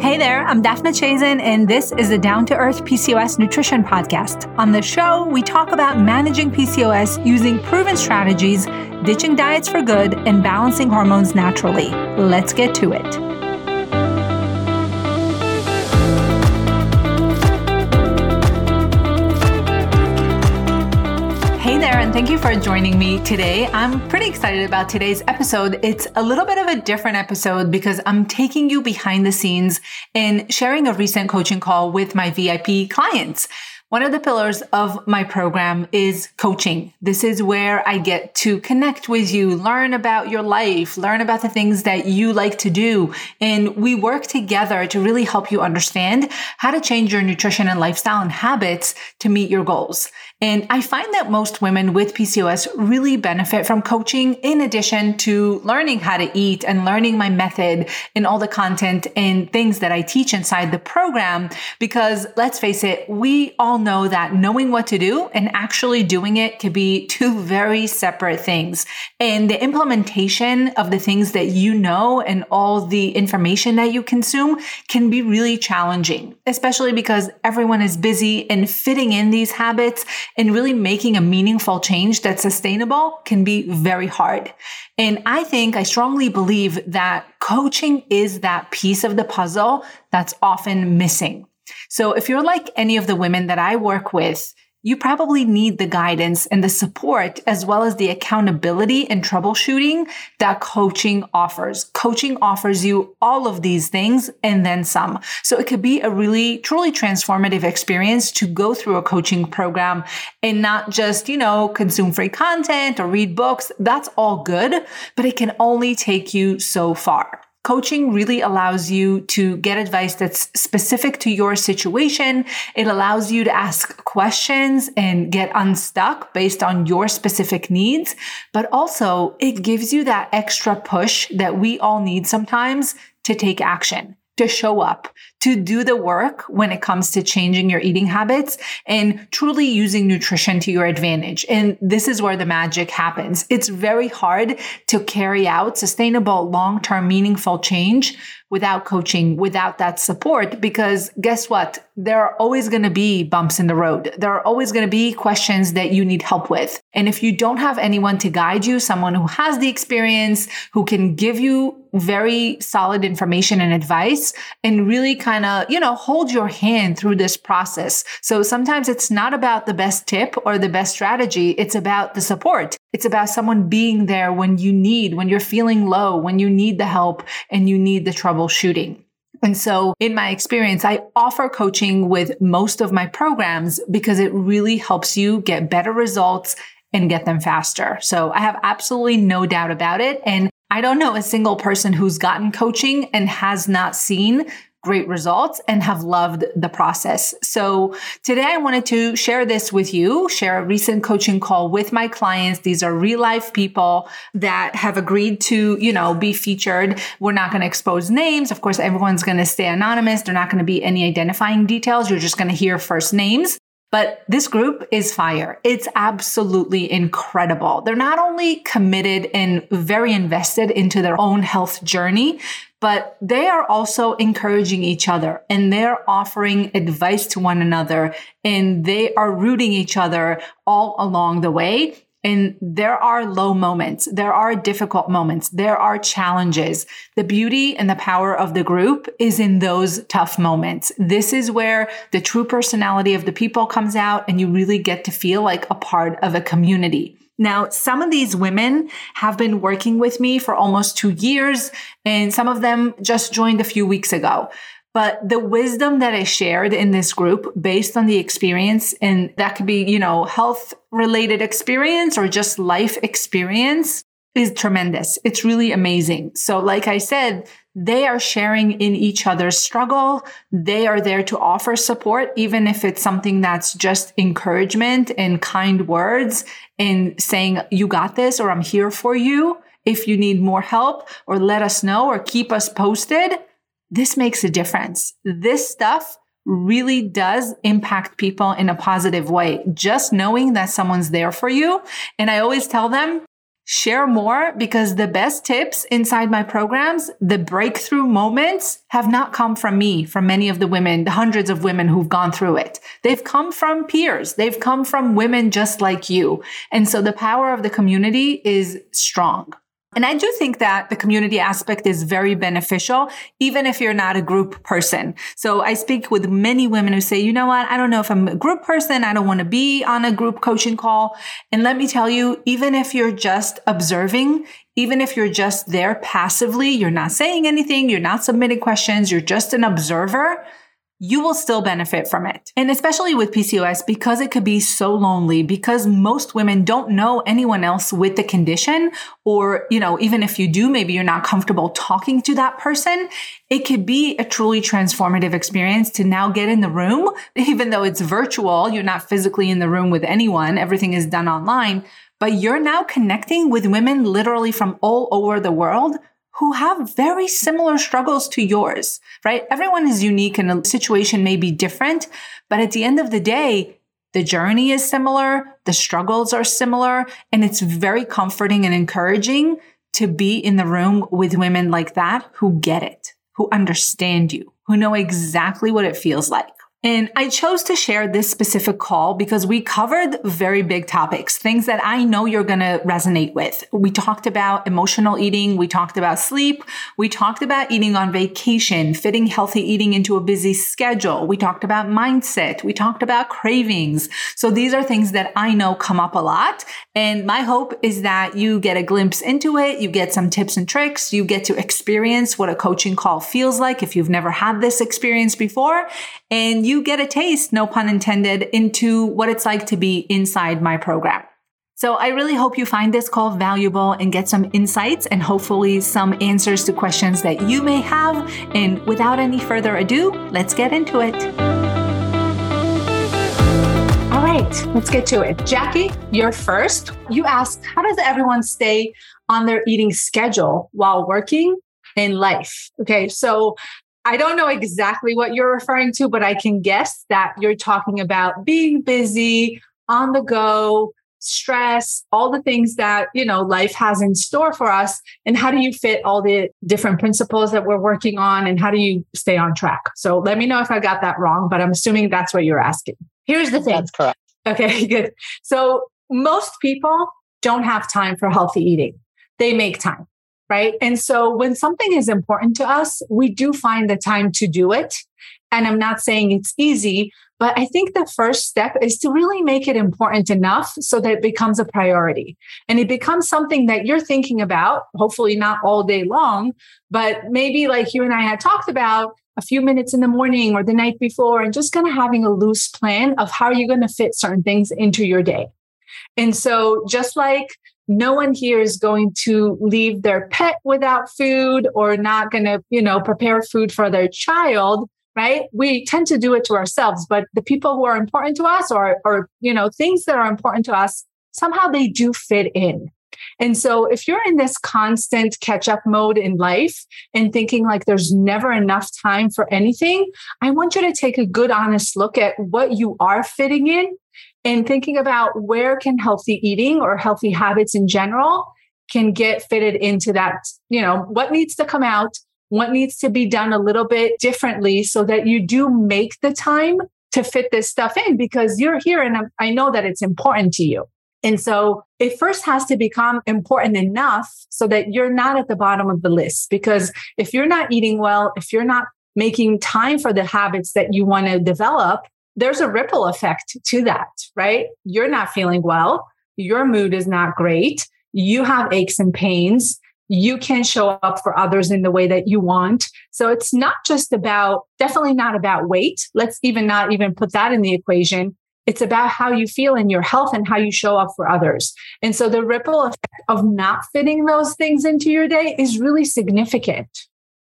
Hey there, I'm Daphna Chazen, and this is the Down to Earth PCOS Nutrition Podcast. On the show, we talk about managing PCOS using proven strategies, ditching diets for good, and balancing hormones naturally. Let's get to it. Thank you for joining me today. I'm pretty excited about today's episode. It's a little bit of a different episode because I'm taking you behind the scenes and sharing a recent coaching call with my VIP clients. One of the pillars of my program is coaching. This is where I get to connect with you, learn about your life, learn about the things that you like to do. And we work together to really help you understand how to change your nutrition and lifestyle and habits to meet your goals. And I find that most women with PCOS really benefit from coaching in addition to learning how to eat and learning my method and all the content and things that I teach inside the program. Because let's face it, we all know that knowing what to do and actually doing it can be two very separate things. And the implementation of the things that you know and all the information that you consume can be really challenging, especially because everyone is busy and fitting in these habits and really making a meaningful change that's sustainable can be very hard. And I think I strongly believe that coaching is that piece of the puzzle that's often missing. So if you're like any of the women that I work with, you probably need the guidance and the support as well as the accountability and troubleshooting that coaching offers. Coaching offers you all of these things and then some. So it could be a really truly transformative experience to go through a coaching program and not just, you know, consume free content or read books. That's all good, but it can only take you so far. Coaching really allows you to get advice that's specific to your situation. It allows you to ask questions and get unstuck based on your specific needs. But also it gives you that extra push that we all need sometimes to take action to show up, to do the work when it comes to changing your eating habits and truly using nutrition to your advantage. And this is where the magic happens. It's very hard to carry out sustainable, long-term, meaningful change without coaching, without that support, because guess what? There are always going to be bumps in the road. There are always going to be questions that you need help with. And if you don't have anyone to guide you, someone who has the experience, who can give you very solid information and advice and really kind of, you know, hold your hand through this process. So sometimes it's not about the best tip or the best strategy. It's about the support. It's about someone being there when you need, when you're feeling low, when you need the help and you need the troubleshooting. And so in my experience, I offer coaching with most of my programs because it really helps you get better results and get them faster. So I have absolutely no doubt about it. And I don't know a single person who's gotten coaching and has not seen great results and have loved the process. So today I wanted to share this with you, share a recent coaching call with my clients. These are real life people that have agreed to, you know, be featured. We're not going to expose names. Of course, everyone's going to stay anonymous. They're not going to be any identifying details. You're just going to hear first names. But this group is fire. It's absolutely incredible. They're not only committed and very invested into their own health journey, but they are also encouraging each other and they're offering advice to one another and they are rooting each other all along the way. And there are low moments. There are difficult moments. There are challenges. The beauty and the power of the group is in those tough moments. This is where the true personality of the people comes out and you really get to feel like a part of a community. Now, some of these women have been working with me for almost two years, and some of them just joined a few weeks ago. But the wisdom that I shared in this group based on the experience, and that could be, you know, health related experience or just life experience is tremendous. It's really amazing. So, like I said, they are sharing in each other's struggle. They are there to offer support, even if it's something that's just encouragement and kind words and saying, you got this, or I'm here for you. If you need more help or let us know or keep us posted, this makes a difference. This stuff really does impact people in a positive way. Just knowing that someone's there for you. And I always tell them, share more because the best tips inside my programs, the breakthrough moments have not come from me, from many of the women, the hundreds of women who've gone through it. They've come from peers. They've come from women just like you. And so the power of the community is strong. And I do think that the community aspect is very beneficial, even if you're not a group person. So I speak with many women who say, you know what? I don't know if I'm a group person. I don't want to be on a group coaching call. And let me tell you, even if you're just observing, even if you're just there passively, you're not saying anything, you're not submitting questions, you're just an observer, you will still benefit from it. And especially with PCOS, because it could be so lonely, because most women don't know anyone else with the condition, or, you know, even if you do, maybe you're not comfortable talking to that person. It could be a truly transformative experience to now get in the room, even though it's virtual, you're not physically in the room with anyone, everything is done online, but you're now connecting with women literally from all over the world who have very similar struggles to yours, right? Everyone is unique and the situation may be different, but at the end of the day, the journey is similar, the struggles are similar, and it's very comforting and encouraging to be in the room with women like that who get it, who understand you, who know exactly what it feels like. And I chose to share this specific call because we covered very big topics, things that I know you're going to resonate with. We talked about emotional eating. We talked about sleep. We talked about eating on vacation, fitting healthy eating into a busy schedule. We talked about mindset. We talked about cravings. So these are things that I know come up a lot. And my hope is that you get a glimpse into it. You get some tips and tricks. You get to experience what a coaching call feels like if you've never had this experience before. And you get a taste, no pun intended, into what it's like to be inside my program. So I really hope you find this call valuable and get some insights and hopefully some answers to questions that you may have. And without any further ado, let's get into it. All right, let's get to it. Jackie, you're first. You asked, how does everyone stay on their eating schedule while working in life? Okay, so I don't know exactly what you're referring to, but I can guess that you're talking about being busy, on the go, stress, all the things that, you know, life has in store for us. And how do you fit all the different principles that we're working on and how do you stay on track? So let me know if I got that wrong, but I'm assuming that's what you're asking. Here's the thing. That's correct. Okay, good. So most people don't have time for healthy eating. They make time right? And so when something is important to us, we do find the time to do it. And I'm not saying it's easy, but I think the first step is to really make it important enough so that it becomes a priority and it becomes something that you're thinking about, hopefully not all day long, but maybe like you and I had talked about a few minutes in the morning or the night before and just kind of having a loose plan of how you're going to fit certain things into your day. And so just like no one here is going to leave their pet without food or not going to, you know, prepare food for their child, right? We tend to do it to ourselves, but the people who are important to us or, or, you know, things that are important to us, somehow they do fit in. And so if you're in this constant catch up mode in life and thinking like there's never enough time for anything, I want you to take a good, honest look at what you are fitting in and thinking about where can healthy eating or healthy habits in general can get fitted into that, you know, what needs to come out, what needs to be done a little bit differently so that you do make the time to fit this stuff in because you're here and I know that it's important to you. And so it first has to become important enough so that you're not at the bottom of the list. Because if you're not eating well, if you're not making time for the habits that you want to develop, there's a ripple effect to that, right? You're not feeling well. Your mood is not great. You have aches and pains. You can show up for others in the way that you want. So it's not just about, definitely not about weight. Let's even not even put that in the equation. It's about how you feel in your health and how you show up for others. And so the ripple effect of not fitting those things into your day is really significant.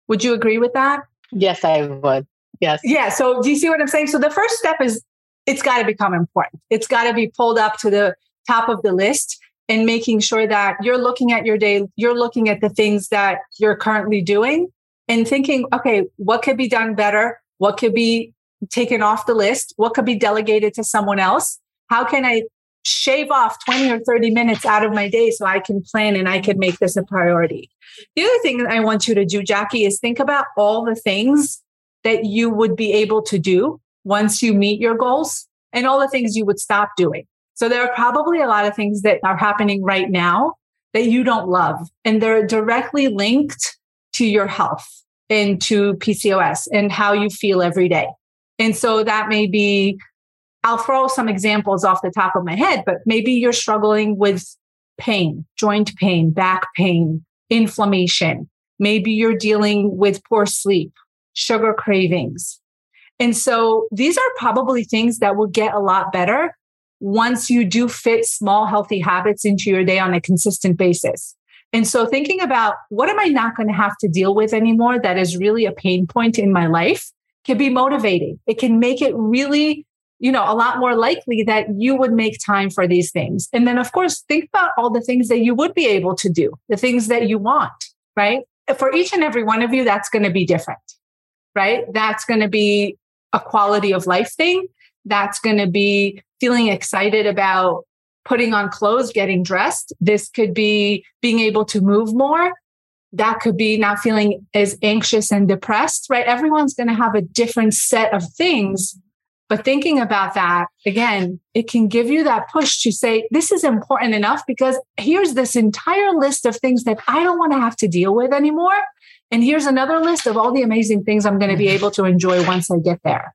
Would you agree with that? Yes, I would. Yes. Yeah. So do you see what I'm saying? So the first step is it's got to become important. It's got to be pulled up to the top of the list and making sure that you're looking at your day, you're looking at the things that you're currently doing and thinking, okay, what could be done better? What could be taken off the list? What could be delegated to someone else? How can I shave off 20 or 30 minutes out of my day so I can plan and I can make this a priority. The other thing that I want you to do, Jackie, is think about all the things that you would be able to do once you meet your goals and all the things you would stop doing. So there are probably a lot of things that are happening right now that you don't love, and they're directly linked to your health and to PCOS and how you feel every day. And so that may be, I'll throw some examples off the top of my head, but maybe you're struggling with pain, joint pain, back pain, inflammation. Maybe you're dealing with poor sleep, sugar cravings. And so these are probably things that will get a lot better once you do fit small, healthy habits into your day on a consistent basis. And so thinking about what am I not going to have to deal with anymore that is really a pain point in my life can be motivating. It can make it really, you know, a lot more likely that you would make time for these things. And then of course, think about all the things that you would be able to do, the things that you want, right? For each and every one of you, that's going to be different, right? That's going to be a quality of life thing. That's going to be feeling excited about putting on clothes, getting dressed. This could be being able to move more. That could be not feeling as anxious and depressed, right? Everyone's going to have a different set of things. But thinking about that, again, it can give you that push to say, this is important enough because here's this entire list of things that I don't want to have to deal with anymore. And here's another list of all the amazing things I'm going to be mm-hmm. able to enjoy once I get there.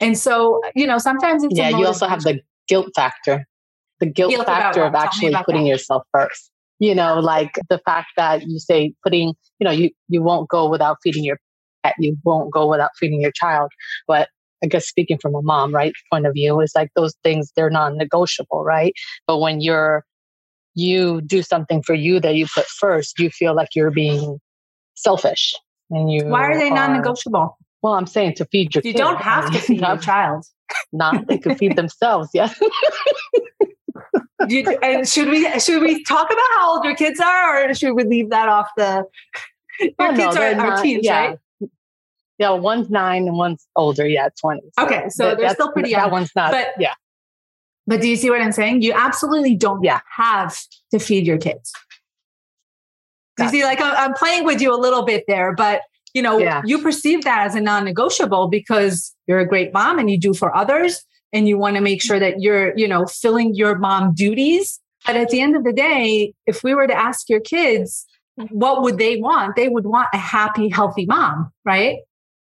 And so, you know, sometimes it's yeah. You also have the guilt factor, the guilt, guilt factor of actually putting that. yourself first. You know, like the fact that you say putting, you know, you you won't go without feeding your pet, you won't go without feeding your child. But I guess speaking from a mom, right, point of view, is like those things they're non-negotiable, right? But when you're you do something for you that you put first, you feel like you're being selfish. And you why are they non-negotiable? Well, I'm saying to feed your. Kids. You kid. don't have to feed your child. Not they can feed themselves. Yes. you, and should we should we talk about how old your kids are, or should we leave that off the? Oh, your oh, kids no, are, are teens, yeah. right? Yeah, one's nine and one's older. Yeah, twenty. So okay, so that, they're still pretty young. That one's not. But yeah. But do you see what I'm saying? You absolutely don't yeah. have to feed your kids. Do you see, like I'm playing with you a little bit there, but you know, yeah. you perceive that as a non-negotiable because you're a great mom and you do for others and you want to make sure that you're, you know, filling your mom duties. But at the end of the day, if we were to ask your kids, what would they want? They would want a happy, healthy mom, right?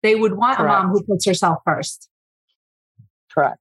They would want Correct. a mom who puts herself first. Correct.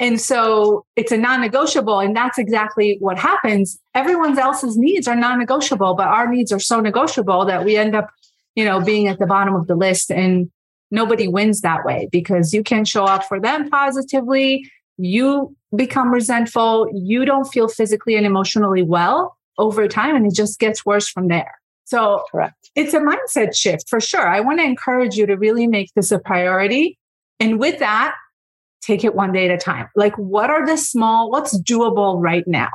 And so it's a non negotiable. And that's exactly what happens. Everyone else's needs are non negotiable, but our needs are so negotiable that we end up you know, being at the bottom of the list. And nobody wins that way because you can show up for them positively. You become resentful. You don't feel physically and emotionally well over time. And it just gets worse from there. So Correct. it's a mindset shift for sure. I want to encourage you to really make this a priority. And with that, take it one day at a time. Like, what are the small, what's doable right now?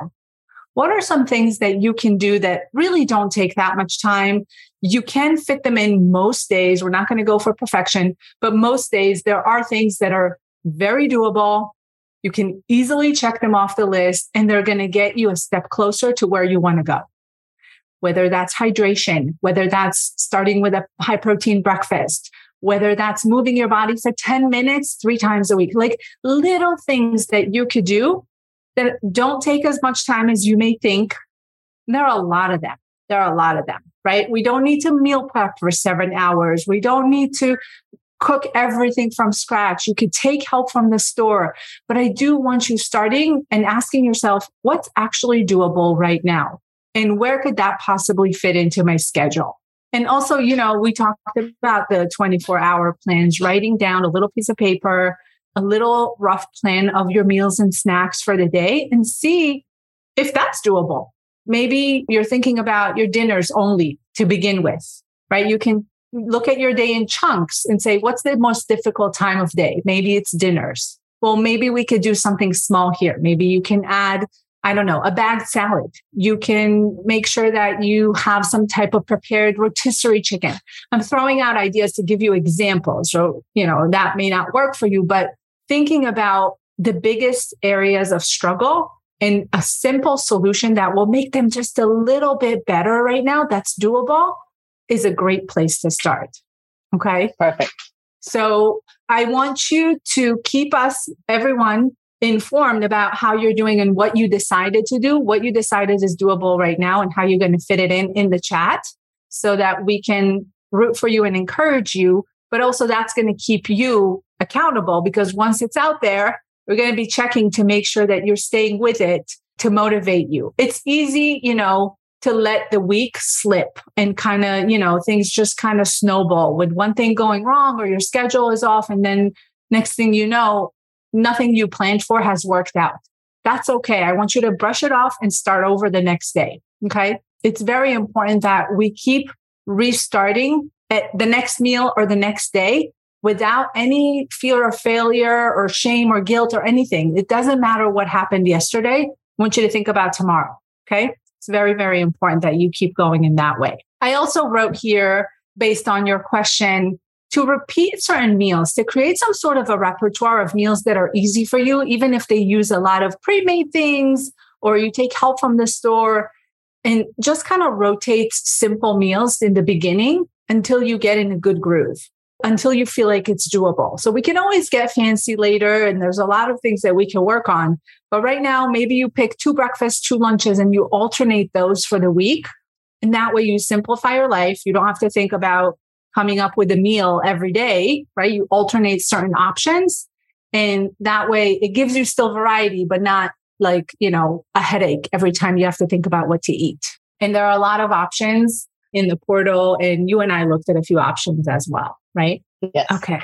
What are some things that you can do that really don't take that much time? You can fit them in most days. We're not going to go for perfection, but most days there are things that are very doable. You can easily check them off the list and they're going to get you a step closer to where you want to go. Whether that's hydration, whether that's starting with a high protein breakfast, whether that's moving your body for 10 minutes three times a week, like little things that you could do that don't take as much time as you may think. There are a lot of them. There are a lot of them, right? We don't need to meal prep for seven hours. We don't need to cook everything from scratch. You could take help from the store. But I do want you starting and asking yourself, what's actually doable right now? And where could that possibly fit into my schedule? And also, you know, we talked about the 24 hour plans, writing down a little piece of paper, a little rough plan of your meals and snacks for the day and see if that's doable. Maybe you're thinking about your dinners only to begin with, right? You can look at your day in chunks and say, what's the most difficult time of day? Maybe it's dinners. Well, maybe we could do something small here. Maybe you can add, I don't know, a bagged salad. You can make sure that you have some type of prepared rotisserie chicken. I'm throwing out ideas to give you examples. So, you know, that may not work for you, but thinking about the biggest areas of struggle and a simple solution that will make them just a little bit better right now, that's doable, is a great place to start. Okay. Perfect. So I want you to keep us, everyone, informed about how you're doing and what you decided to do, what you decided is doable right now, and how you're going to fit it in in the chat so that we can root for you and encourage you. But also, that's going to keep you accountable because once it's out there, we're going to be checking to make sure that you're staying with it to motivate you. It's easy, you know, to let the week slip and kind of, you know, things just kind of snowball with one thing going wrong or your schedule is off. And then next thing you know, nothing you planned for has worked out. That's okay. I want you to brush it off and start over the next day. Okay. It's very important that we keep restarting at the next meal or the next day without any fear of failure or shame or guilt or anything. It doesn't matter what happened yesterday. I want you to think about tomorrow. Okay. It's very, very important that you keep going in that way. I also wrote here, based on your question, to repeat certain meals, to create some sort of a repertoire of meals that are easy for you, even if they use a lot of pre made things or you take help from the store and just kind of rotate simple meals in the beginning until you get in a good groove, until you feel like it's doable. So we can always get fancy later, and there's a lot of things that we can work on. But right now, maybe you pick two breakfasts, two lunches, and you alternate those for the week. And that way you simplify your life. You don't have to think about coming up with a meal every day, right? You alternate certain options. And that way it gives you still variety, but not like, you know, a headache every time you have to think about what to eat. And there are a lot of options in the portal. And you and I looked at a few options as well, right? Yes. Okay.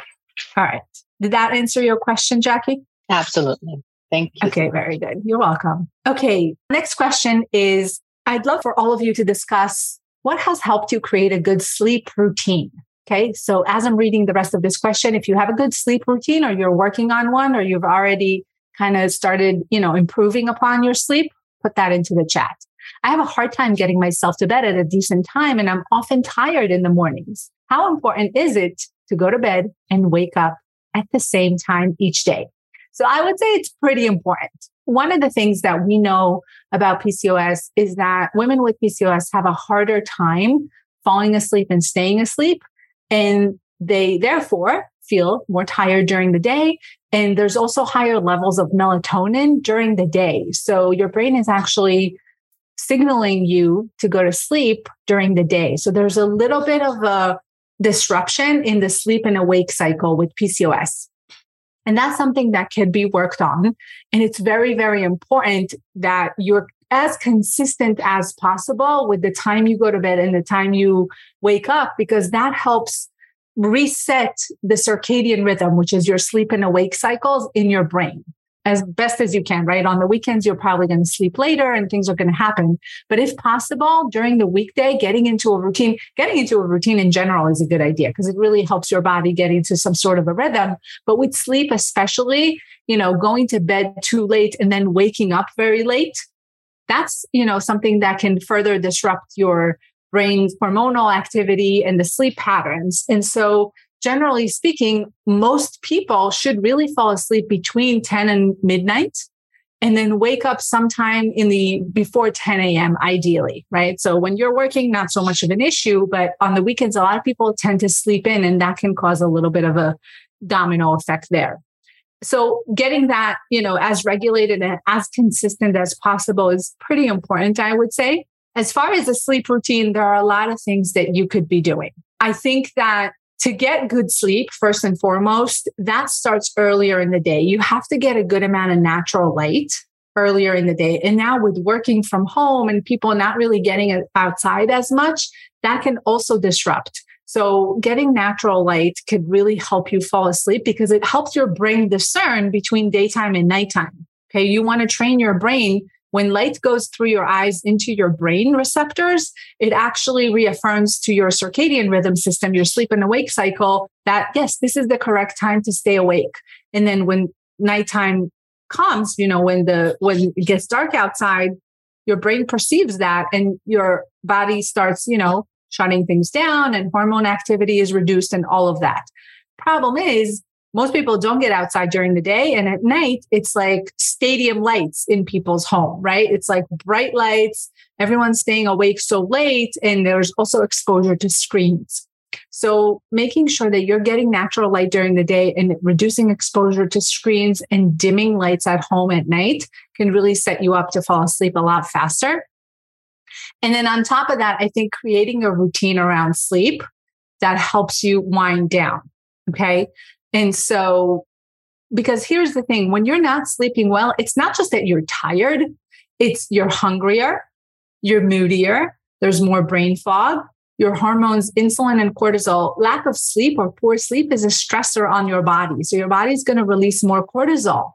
All right. Did that answer your question, Jackie? Absolutely. Thank you. Okay, very good. You're welcome. Okay. Next question is I'd love for all of you to discuss what has helped you create a good sleep routine? Okay. So as I'm reading the rest of this question, if you have a good sleep routine or you're working on one or you've already kind of started, you know, improving upon your sleep, put that into the chat. I have a hard time getting myself to bed at a decent time and I'm often tired in the mornings. How important is it to go to bed and wake up at the same time each day? So I would say it's pretty important. One of the things that we know about PCOS is that women with PCOS have a harder time falling asleep and staying asleep. And they therefore feel more tired during the day. And there's also higher levels of melatonin during the day. So your brain is actually signaling you to go to sleep during the day. So there's a little bit of a disruption in the sleep and awake cycle with PCOS. And that's something that can be worked on. And it's very, very important that you're as consistent as possible with the time you go to bed and the time you wake up, because that helps reset the circadian rhythm, which is your sleep and awake cycles in your brain as best as you can, right? On the weekends, you're probably going to sleep later and things are going to happen. But if possible, during the weekday, getting into a routine, getting into a routine in general is a good idea because it really helps your body get into some sort of a rhythm. But with sleep, especially, you know, going to bed too late and then waking up very late, that's, you know, something that can further disrupt your brain's hormonal activity and the sleep patterns. And so generally speaking, most people should really fall asleep between 10 and midnight and then wake up sometime in the before 10 a.m. ideally, right? So when you're working, not so much of an issue, but on the weekends, a lot of people tend to sleep in and that can cause a little bit of a domino effect there. So getting that, you know, as regulated and as consistent as possible is pretty important, I would say. As far as a sleep routine, there are a lot of things that you could be doing. I think that to get good sleep, first and foremost, that starts earlier in the day. You have to get a good amount of natural light earlier in the day. And now with working from home and people not really getting outside as much, that can also disrupt. So getting natural light could really help you fall asleep because it helps your brain discern between daytime and nighttime. Okay. You want to train your brain when light goes through your eyes into your brain receptors, it actually reaffirms to your circadian rhythm system, your sleep and awake cycle, that yes, this is the correct time to stay awake. And then when nighttime comes, you know, when the when it gets dark outside, your brain perceives that and your body starts, you know, shutting things down and hormone activity is reduced and all of that. Problem is, most people don't get outside during the day. And at night, it's like stadium lights in people's home, right? It's like bright lights. Everyone's staying awake so late. And there's also exposure to screens. So making sure that you're getting natural light during the day and reducing exposure to screens and dimming lights at home at night can really set you up to fall asleep a lot faster. And then on top of that, I think creating a routine around sleep that helps you wind down. Okay. And so, because here's the thing when you're not sleeping well, it's not just that you're tired, it's you're hungrier, you're moodier, there's more brain fog, your hormones, insulin and cortisol, lack of sleep or poor sleep is a stressor on your body. So your body's going to release more cortisol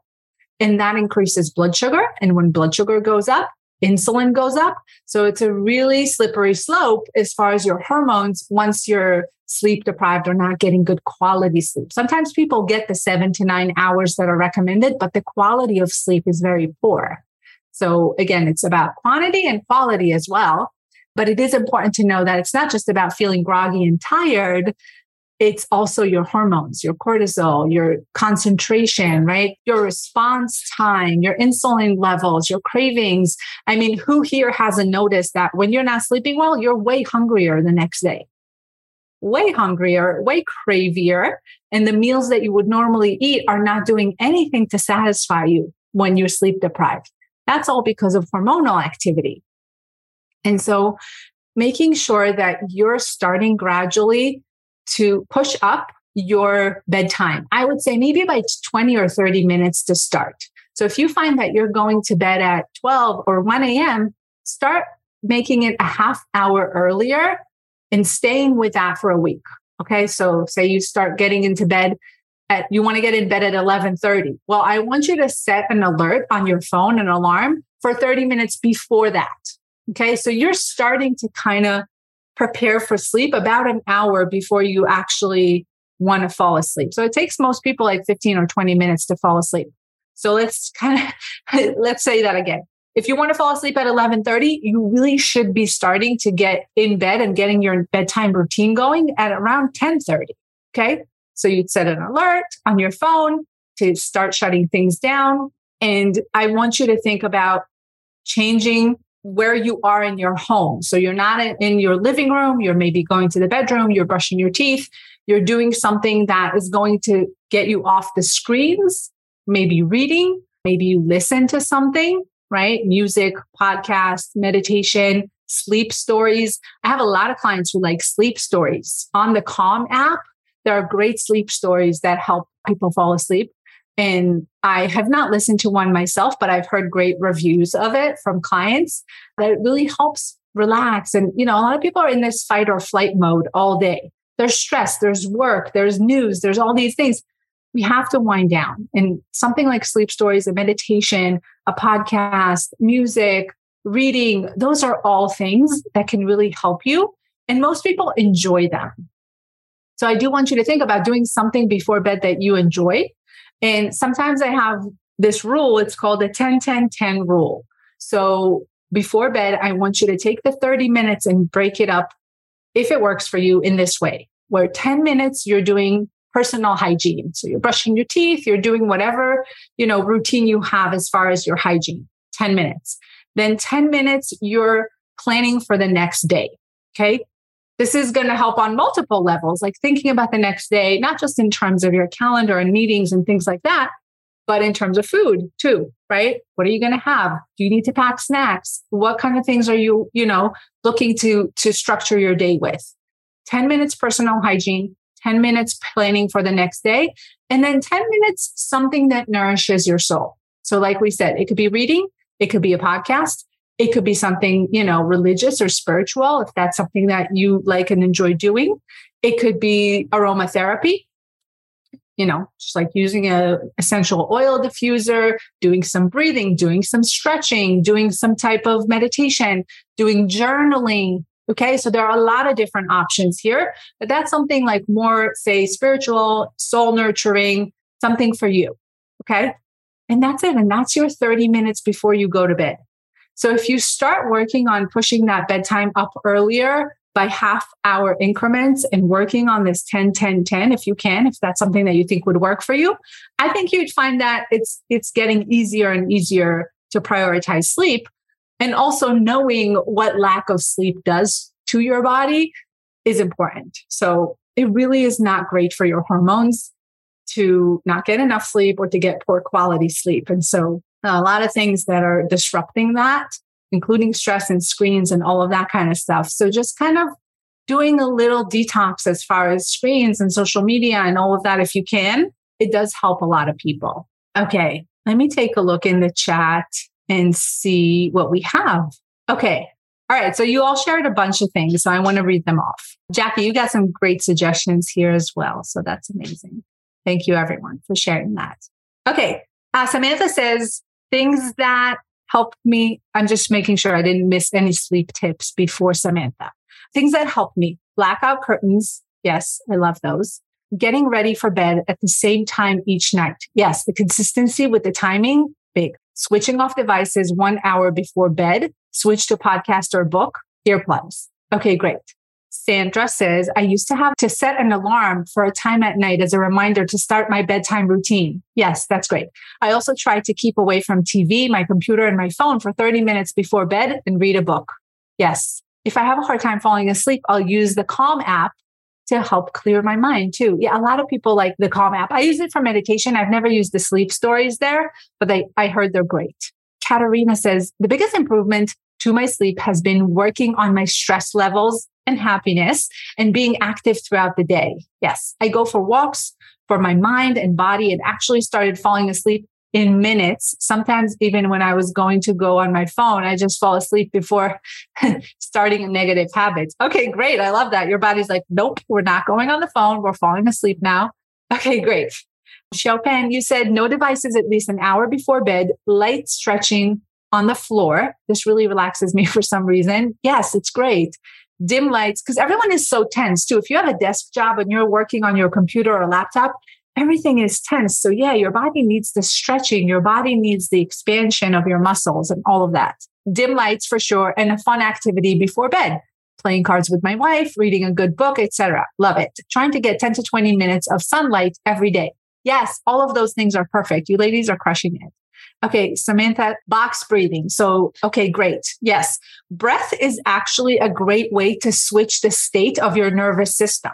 and that increases blood sugar. And when blood sugar goes up, insulin goes up. So it's a really slippery slope as far as your hormones once you're sleep deprived or not getting good quality sleep. Sometimes people get the seven to nine hours that are recommended, but the quality of sleep is very poor. So again, it's about quantity and quality as well. But it is important to know that it's not just about feeling groggy and tired. It's also your hormones, your cortisol, your concentration, right? Your response time, your insulin levels, your cravings. I mean, who here hasn't noticed that when you're not sleeping well, you're way hungrier the next day? Way hungrier, way cravier. And the meals that you would normally eat are not doing anything to satisfy you when you're sleep deprived. That's all because of hormonal activity. And so making sure that you're starting gradually to push up your bedtime. I would say maybe by 20 or 30 minutes to start. So if you find that you're going to bed at 12 or 1 a.m., start making it a half hour earlier and staying with that for a week. Okay. So say you start getting into bed at, you want to get in bed at 1130. Well, I want you to set an alert on your phone, an alarm for 30 minutes before that. Okay. So you're starting to kind of prepare for sleep about an hour before you actually want to fall asleep. So it takes most people like 15 or 20 minutes to fall asleep. So let's kind of let's say that again. If you want to fall asleep at 11:30, you really should be starting to get in bed and getting your bedtime routine going at around 10:30. Okay? So you'd set an alert on your phone to start shutting things down and I want you to think about changing where you are in your home. So you're not in your living room, you're maybe going to the bedroom, you're brushing your teeth, you're doing something that is going to get you off the screens, maybe reading, maybe you listen to something, right? Music, podcast, meditation, sleep stories. I have a lot of clients who like sleep stories on the Calm app. There are great sleep stories that help people fall asleep. And I have not listened to one myself, but I've heard great reviews of it from clients that it really helps relax. And, you know, a lot of people are in this fight or flight mode all day. There's stress, there's work, there's news, there's all these things. We have to wind down. And something like sleep stories, a meditation, a podcast, music, reading, those are all things that can really help you. And most people enjoy them. So I do want you to think about doing something before bed that you enjoy and sometimes I have this rule, it's called the 10 10 10 rule. So before bed, I want you to take the 30 minutes and break it up if it works for you in this way, where 10 minutes you're doing personal hygiene. So you're brushing your teeth, you're doing whatever, you know, routine you have as far as your hygiene, 10 minutes. Then 10 minutes you're planning for the next day. Okay. This is going to help on multiple levels, like thinking about the next day, not just in terms of your calendar and meetings and things like that, but in terms of food too, right? What are you going to have? Do you need to pack snacks? What kind of things are you, you know, looking to to structure your day with? 10 minutes personal hygiene, 10 minutes planning for the next day, and then 10 minutes something that nourishes your soul. So like we said, it could be reading, it could be a podcast, it could be something, you know, religious or spiritual, if that's something that you like and enjoy doing. It could be aromatherapy, you know, just like using a essential oil diffuser, doing some breathing, doing some stretching, doing some type of meditation, doing journaling. Okay. So there are a lot of different options here, but that's something like more, say, spiritual, soul nurturing, something for you. Okay. And that's it. And that's your 30 minutes before you go to bed. So if you start working on pushing that bedtime up earlier, by half hour increments and working on this 10 10 10 if you can if that's something that you think would work for you i think you'd find that it's it's getting easier and easier to prioritize sleep and also knowing what lack of sleep does to your body is important so it really is not great for your hormones to not get enough sleep or to get poor quality sleep and so uh, a lot of things that are disrupting that including stress and screens and all of that kind of stuff. So just kind of doing a little detox as far as screens and social media and all of that, if you can, it does help a lot of people. Okay, let me take a look in the chat and see what we have. Okay. All right. So you all shared a bunch of things. So I want to read them off. Jackie, you got some great suggestions here as well. So that's amazing. Thank you, everyone, for sharing that. Okay. Uh, Samantha says things that helped me. I'm just making sure I didn't miss any sleep tips before Samantha. Things that helped me blackout curtains. Yes, I love those. Getting ready for bed at the same time each night. Yes, the consistency with the timing, big. Switching off devices one hour before bed, switch to podcast or book, earplugs. Okay, great. Sandra says, I used to have to set an alarm for a time at night as a reminder to start my bedtime routine. Yes, that's great. I also try to keep away from TV, my computer, and my phone for 30 minutes before bed and read a book. Yes. If I have a hard time falling asleep, I'll use the Calm app to help clear my mind too. Yeah, a lot of people like the Calm app. I use it for meditation. I've never used the sleep stories there, but they, I heard they're great. Katarina says, the biggest improvement to my sleep has been working on my stress levels and happiness and being active throughout the day. Yes, I go for walks for my mind and body and actually started falling asleep in minutes. Sometimes even when I was going to go on my phone, I just fall asleep before starting a negative habit. Okay, great. I love that. Your body's like, nope, we're not going on the phone. We're falling asleep now. Okay, great. Chopin, you said no devices at least an hour before bed, light stretching on the floor. This really relaxes me for some reason. Yes, it's great dim lights, because everyone is so tense too. If you have a desk job and you're working on your computer or laptop, everything is tense. So, yeah, your body needs the stretching, your body needs the expansion of your muscles and all of that. Dim lights for sure, and a fun activity before bed. Playing cards with my wife, reading a good book, etc. Love it. Trying to get 10 to 20 minutes of sunlight every day. Yes, all of those things are perfect. You ladies are crushing it. Okay, Samantha, box breathing. So, okay, great. Yes, breath is actually a great way to switch the state of your nervous system.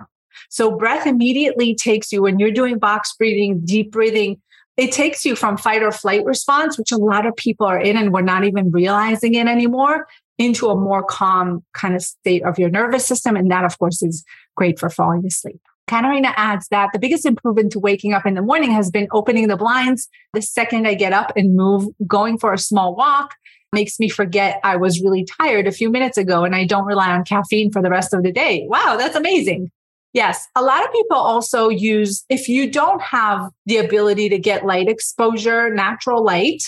So, breath immediately takes you when you're doing box breathing, deep breathing, it takes you from fight or flight response, which a lot of people are in and we're not even realizing it anymore, into a more calm kind of state of your nervous system. And that, of course, is great for falling asleep. Katarina adds that the biggest improvement to waking up in the morning has been opening the blinds. The second I get up and move, going for a small walk makes me forget I was really tired a few minutes ago and I don't rely on caffeine for the rest of the day. Wow, that's amazing. Yes, a lot of people also use, if you don't have the ability to get light exposure, natural light,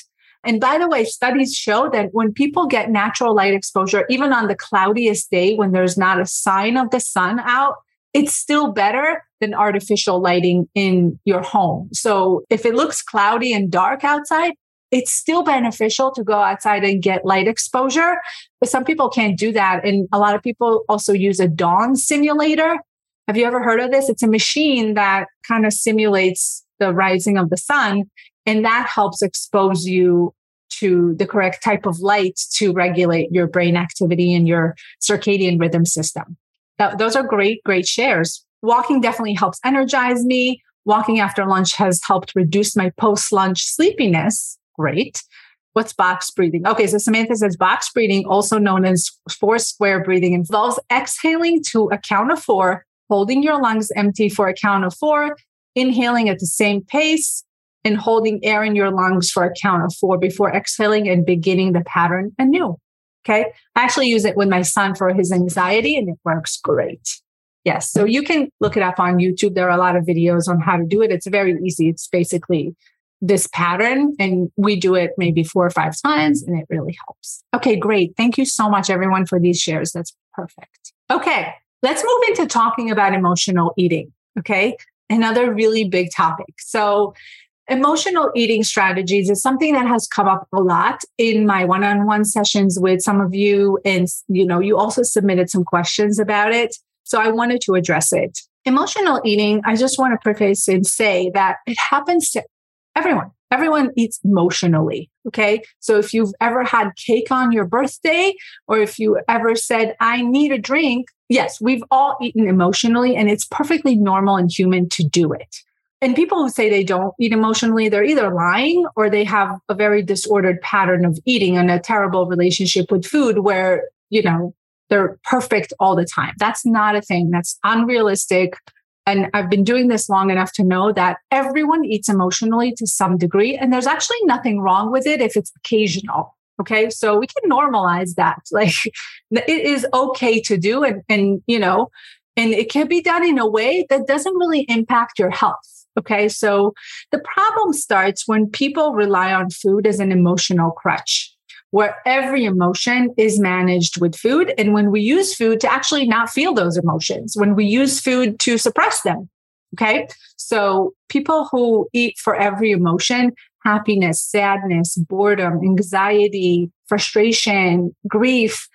and by the way, studies show that when people get natural light exposure, even on the cloudiest day when there's not a sign of the sun out, it's still better than artificial lighting in your home. So if it looks cloudy and dark outside, it's still beneficial to go outside and get light exposure. But some people can't do that. And a lot of people also use a dawn simulator. Have you ever heard of this? It's a machine that kind of simulates the rising of the sun. And that helps expose you to the correct type of light to regulate your brain activity and your circadian rhythm system. That, those are great, great shares. Walking definitely helps energize me. Walking after lunch has helped reduce my post lunch sleepiness. Great. What's box breathing? Okay, so Samantha says box breathing, also known as four square breathing, involves exhaling to a count of four, holding your lungs empty for a count of four, inhaling at the same pace, and holding air in your lungs for a count of four before exhaling and beginning the pattern anew. Okay. I actually use it with my son for his anxiety and it works great. Yes. So you can look it up on YouTube. There are a lot of videos on how to do it. It's very easy. It's basically this pattern and we do it maybe four or five times and it really helps. Okay, great. Thank you so much, everyone, for these shares. That's perfect. Okay, let's move into talking about emotional eating. Okay, another really big topic. So, emotional eating strategies is something that has come up a lot in my one-on-one sessions with some of you and you know you also submitted some questions about it so i wanted to address it emotional eating i just want to preface and say that it happens to everyone everyone eats emotionally okay so if you've ever had cake on your birthday or if you ever said i need a drink yes we've all eaten emotionally and it's perfectly normal and human to do it and people who say they don't eat emotionally, they're either lying or they have a very disordered pattern of eating and a terrible relationship with food where, you know, they're perfect all the time. That's not a thing. That's unrealistic. And I've been doing this long enough to know that everyone eats emotionally to some degree. And there's actually nothing wrong with it if it's occasional. Okay. So we can normalize that. Like it is okay to do. And, and, you know, and it can be done in a way that doesn't really impact your health. Okay. So the problem starts when people rely on food as an emotional crutch, where every emotion is managed with food. And when we use food to actually not feel those emotions, when we use food to suppress them. Okay. So people who eat for every emotion, happiness, sadness, boredom, anxiety, frustration, grief,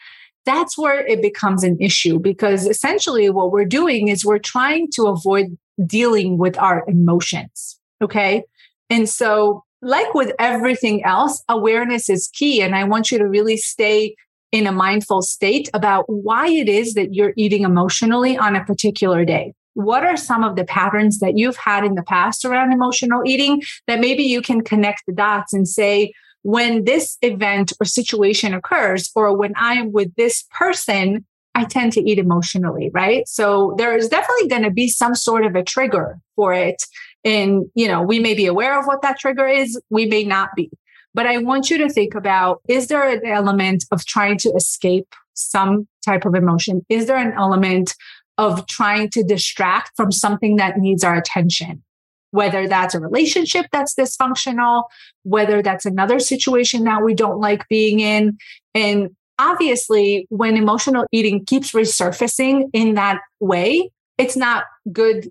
that's where it becomes an issue because essentially what we're doing is we're trying to avoid dealing with our emotions. Okay. And so, like with everything else, awareness is key. And I want you to really stay in a mindful state about why it is that you're eating emotionally on a particular day. What are some of the patterns that you've had in the past around emotional eating that maybe you can connect the dots and say, when this event or situation occurs, or when I am with this person, I tend to eat emotionally, right? So there is definitely going to be some sort of a trigger for it. And, you know, we may be aware of what that trigger is, we may not be. But I want you to think about is there an element of trying to escape some type of emotion? Is there an element of trying to distract from something that needs our attention? Whether that's a relationship that's dysfunctional, whether that's another situation that we don't like being in. And obviously, when emotional eating keeps resurfacing in that way, it's not good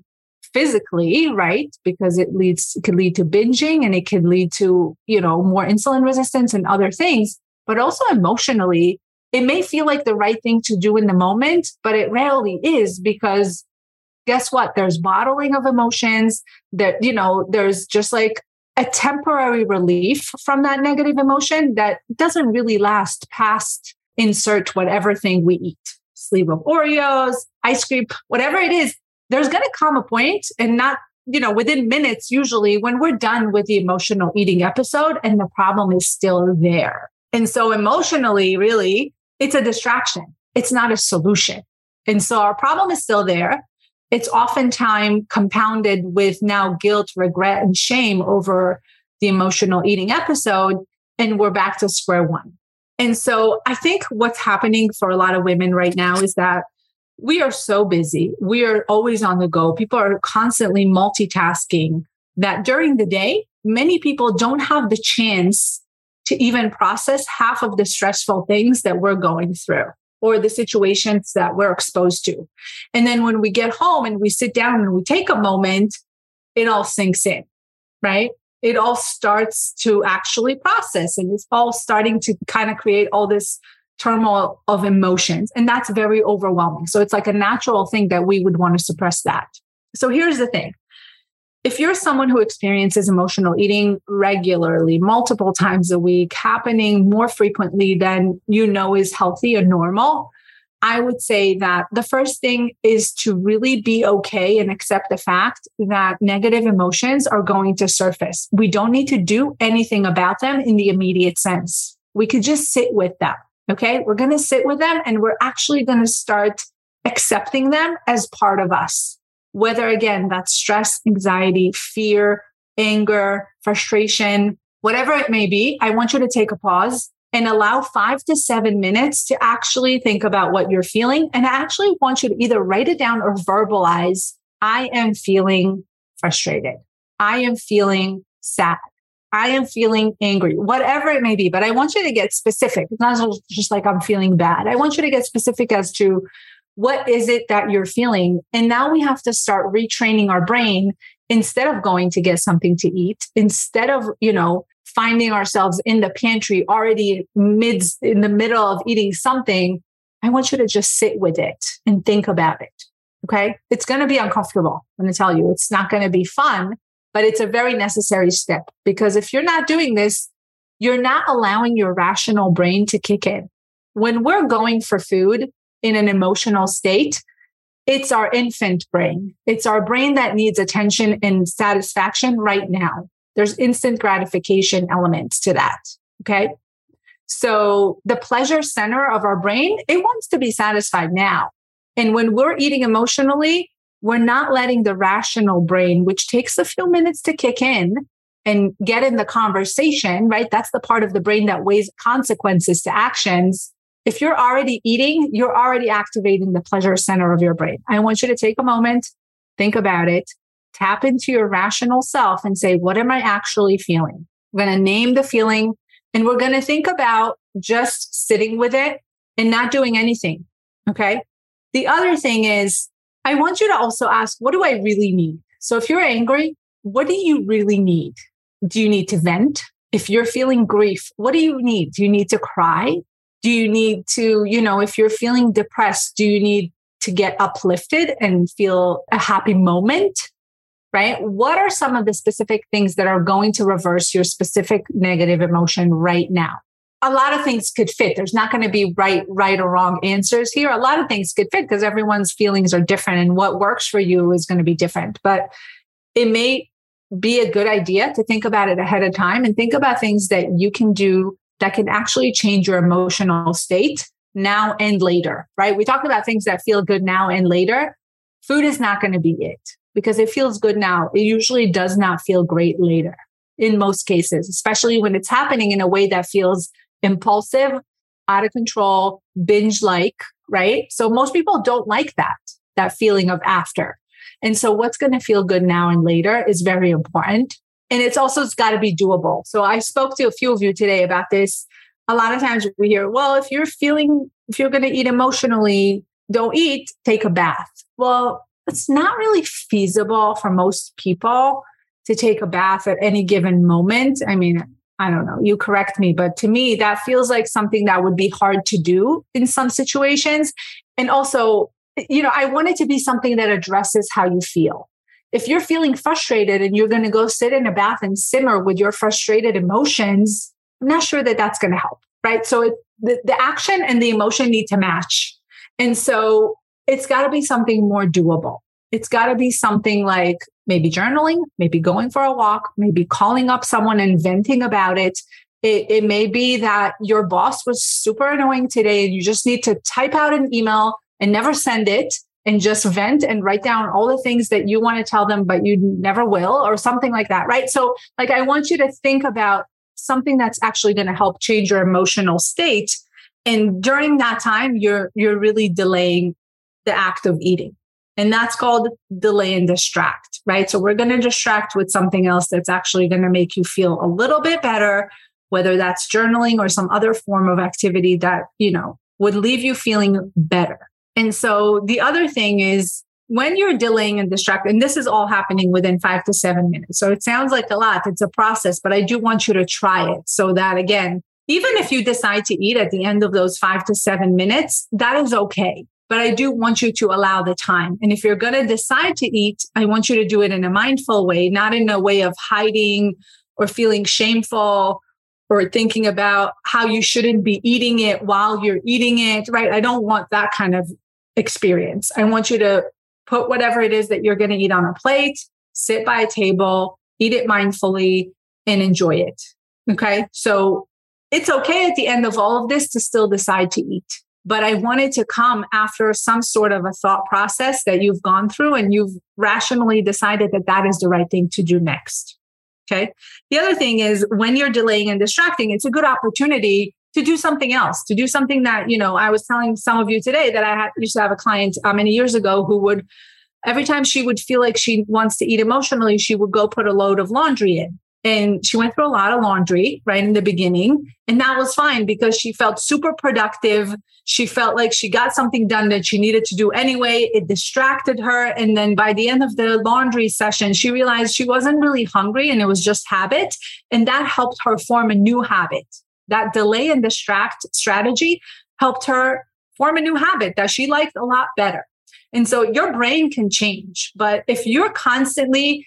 physically, right? Because it leads, it could lead to binging and it could lead to, you know, more insulin resistance and other things. But also emotionally, it may feel like the right thing to do in the moment, but it rarely is because guess what? There's bottling of emotions that, you know, there's just like a temporary relief from that negative emotion that doesn't really last past insert whatever thing we eat sleeve of Oreos, ice cream, whatever it is. There's going to come a point and not, you know, within minutes, usually when we're done with the emotional eating episode and the problem is still there. And so emotionally, really, it's a distraction. It's not a solution. And so our problem is still there it's oftentimes compounded with now guilt, regret, and shame over the emotional eating episode. And we're back to square one. And so I think what's happening for a lot of women right now is that we are so busy. We are always on the go. People are constantly multitasking that during the day, many people don't have the chance to even process half of the stressful things that we're going through or the situations that we're exposed to. And then when we get home and we sit down and we take a moment, it all sinks in, right? It all starts to actually process and it's all starting to kind of create all this turmoil of emotions. And that's very overwhelming. So it's like a natural thing that we would want to suppress that. So here's the thing if you're someone who experiences emotional eating regularly, multiple times a week, happening more frequently than you know is healthy or normal, I would say that the first thing is to really be okay and accept the fact that negative emotions are going to surface. We don't need to do anything about them in the immediate sense. We could just sit with them. Okay. We're going to sit with them and we're actually going to start accepting them as part of us whether again that's stress, anxiety, fear, anger, frustration, whatever it may be, I want you to take a pause and allow five to seven minutes to actually think about what you're feeling. And I actually want you to either write it down or verbalize I am feeling frustrated. I am feeling sad. I am feeling angry, whatever it may be. But I want you to get specific. It's not just like I'm feeling bad. I want you to get specific as to what is it that you're feeling? And now we have to start retraining our brain instead of going to get something to eat, instead of, you know, finding ourselves in the pantry already mid in the middle of eating something, I want you to just sit with it and think about it. Okay. It's going to be uncomfortable. I'm going to tell you, it's not going to be fun, but it's a very necessary step because if you're not doing this, you're not allowing your rational brain to kick in. When we're going for food in an emotional state, it's our infant brain. It's our brain that needs attention and satisfaction right now. There's instant gratification elements to that. Okay. So the pleasure center of our brain, it wants to be satisfied now. And when we're eating emotionally, we're not letting the rational brain, which takes a few minutes to kick in and get in the conversation, right? That's the part of the brain that weighs consequences to actions. If you're already eating, you're already activating the pleasure center of your brain. I want you to take a moment, think about it, tap into your rational self and say, what am I actually feeling? I'm going to name the feeling and we're going to think about just sitting with it and not doing anything. Okay. The other thing is, I want you to also ask, what do I really need? So if you're angry, what do you really need? Do you need to vent? If you're feeling grief, what do you need? Do you need to cry? Do you need to, you know, if you're feeling depressed, do you need to get uplifted and feel a happy moment? right? What are some of the specific things that are going to reverse your specific negative emotion right now? A lot of things could fit. There's not going to be right, right or wrong answers here. A lot of things could fit because everyone's feelings are different and what works for you is going to be different. But it may be a good idea to think about it ahead of time and think about things that you can do that can actually change your emotional state now and later, right? We talked about things that feel good now and later. Food is not going to be it because it feels good now. It usually does not feel great later in most cases, especially when it's happening in a way that feels impulsive, out of control, binge like, right? So most people don't like that, that feeling of after. And so what's going to feel good now and later is very important. And it's also it's got to be doable. So I spoke to a few of you today about this. A lot of times we hear, well, if you're feeling, if you're going to eat emotionally, don't eat, take a bath. Well, it's not really feasible for most people to take a bath at any given moment. I mean, I don't know, you correct me, but to me, that feels like something that would be hard to do in some situations. And also, you know, I want it to be something that addresses how you feel. If you're feeling frustrated and you're going to go sit in a bath and simmer with your frustrated emotions, I'm not sure that that's going to help, right? So it, the, the action and the emotion need to match. And so it's got to be something more doable. It's got to be something like maybe journaling, maybe going for a walk, maybe calling up someone and venting about it. It, it may be that your boss was super annoying today and you just need to type out an email and never send it and just vent and write down all the things that you want to tell them, but you never will, or something like that, right? So, like, I want you to think about something that's actually going to help change your emotional state. And during that time, you're you're really delaying the act of eating. And that's called delay and distract, right? So we're going to distract with something else that's actually going to make you feel a little bit better, whether that's journaling or some other form of activity that, you know, would leave you feeling better. And so the other thing is when you're delaying and distracting, and this is all happening within five to seven minutes. So it sounds like a lot. It's a process, but I do want you to try it so that again, even if you decide to eat at the end of those five to seven minutes, that is okay but I do want you to allow the time. And if you're going to decide to eat, I want you to do it in a mindful way, not in a way of hiding or feeling shameful or thinking about how you shouldn't be eating it while you're eating it, right? I don't want that kind of experience. I want you to put whatever it is that you're going to eat on a plate, sit by a table, eat it mindfully, and enjoy it. Okay. So it's okay at the end of all of this to still decide to eat but I wanted to come after some sort of a thought process that you've gone through and you've rationally decided that that is the right thing to do next. Okay. The other thing is when you're delaying and distracting, it's a good opportunity to do something else, to do something that, you know, I was telling some of you today that I had, used to have a client uh, many years ago who would, every time she would feel like she wants to eat emotionally, she would go put a load of laundry in. and she went through a lot of laundry right in the beginning and that was fine because she felt super productive. She felt like she got something done that she needed to do anyway. It distracted her. And then by the end of the laundry session she realized she wasn't really hungry and it was just habit. And that helped her form a new habit that delay and distract strategy helped her form a new habit that she liked a lot better and so your brain can change but if you're constantly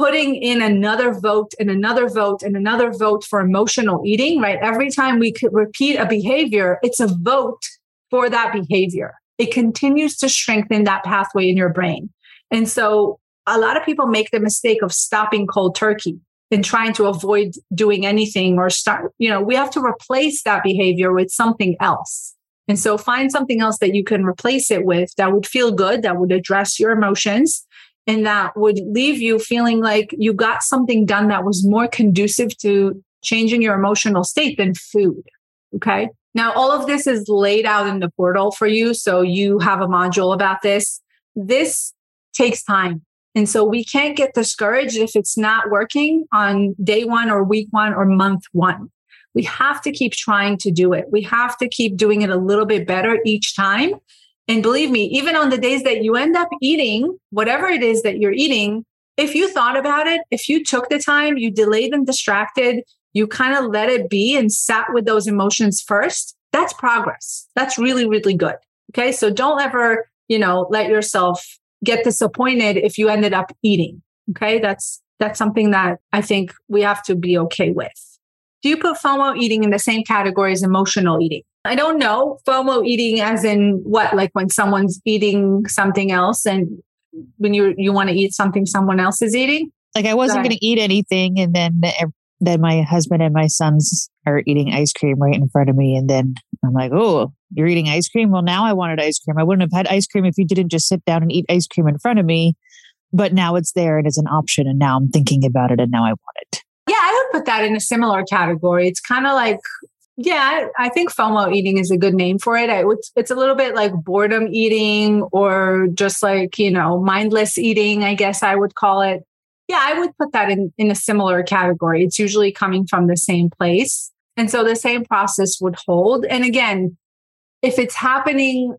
putting in another vote and another vote and another vote for emotional eating, right? Every time we could repeat a behavior, it's a vote for that behavior. It continues to strengthen that pathway in your brain. And so a lot of people make the mistake of stopping cold turkey and trying to avoid doing anything or start, you know, we have to replace that behavior with something else. And so find something else that you can replace it with that would feel good, that would address your emotions and that would leave you feeling like you got something done that was more conducive to changing your emotional state than food. Okay. Now, all of this is laid out in the portal for you. So you have a module about this. This takes time. And so we can't get discouraged if it's not working on day one or week one or month one. We have to keep trying to do it. We have to keep doing it a little bit better each time and believe me, even on the days that you end up eating whatever it is that you're eating, if you thought about it, if you took the time, you delayed and distracted, you kind of let it be and sat with those emotions first, that's progress. That's really, really good. Okay. So don't ever, you know, let yourself get disappointed if you ended up eating. Okay. That's, that's something that I think we have to be okay with. Do you put FOMO eating in the same category as emotional eating? I don't know. FOMO eating as in what? Like when someone's eating something else and when you you want to eat something someone else is eating? Like I wasn't going to eat anything and then then my husband and my sons are eating ice cream right in front of me and then I'm like, "Oh, you're eating ice cream? Well, now I wanted ice cream. I wouldn't have had ice cream if you didn't just sit down and eat ice cream in front of me." But now it's there and it's an option and now I'm thinking about it and now I want it. Yeah, I would put that in a similar category. It's kind of like yeah, I think FOMO eating is a good name for it. it's, it's a little bit like boredom eating or just like, you know, mindless eating, I guess I would call it. Yeah, I would put that in, in a similar category. It's usually coming from the same place. And so the same process would hold. And again, if it's happening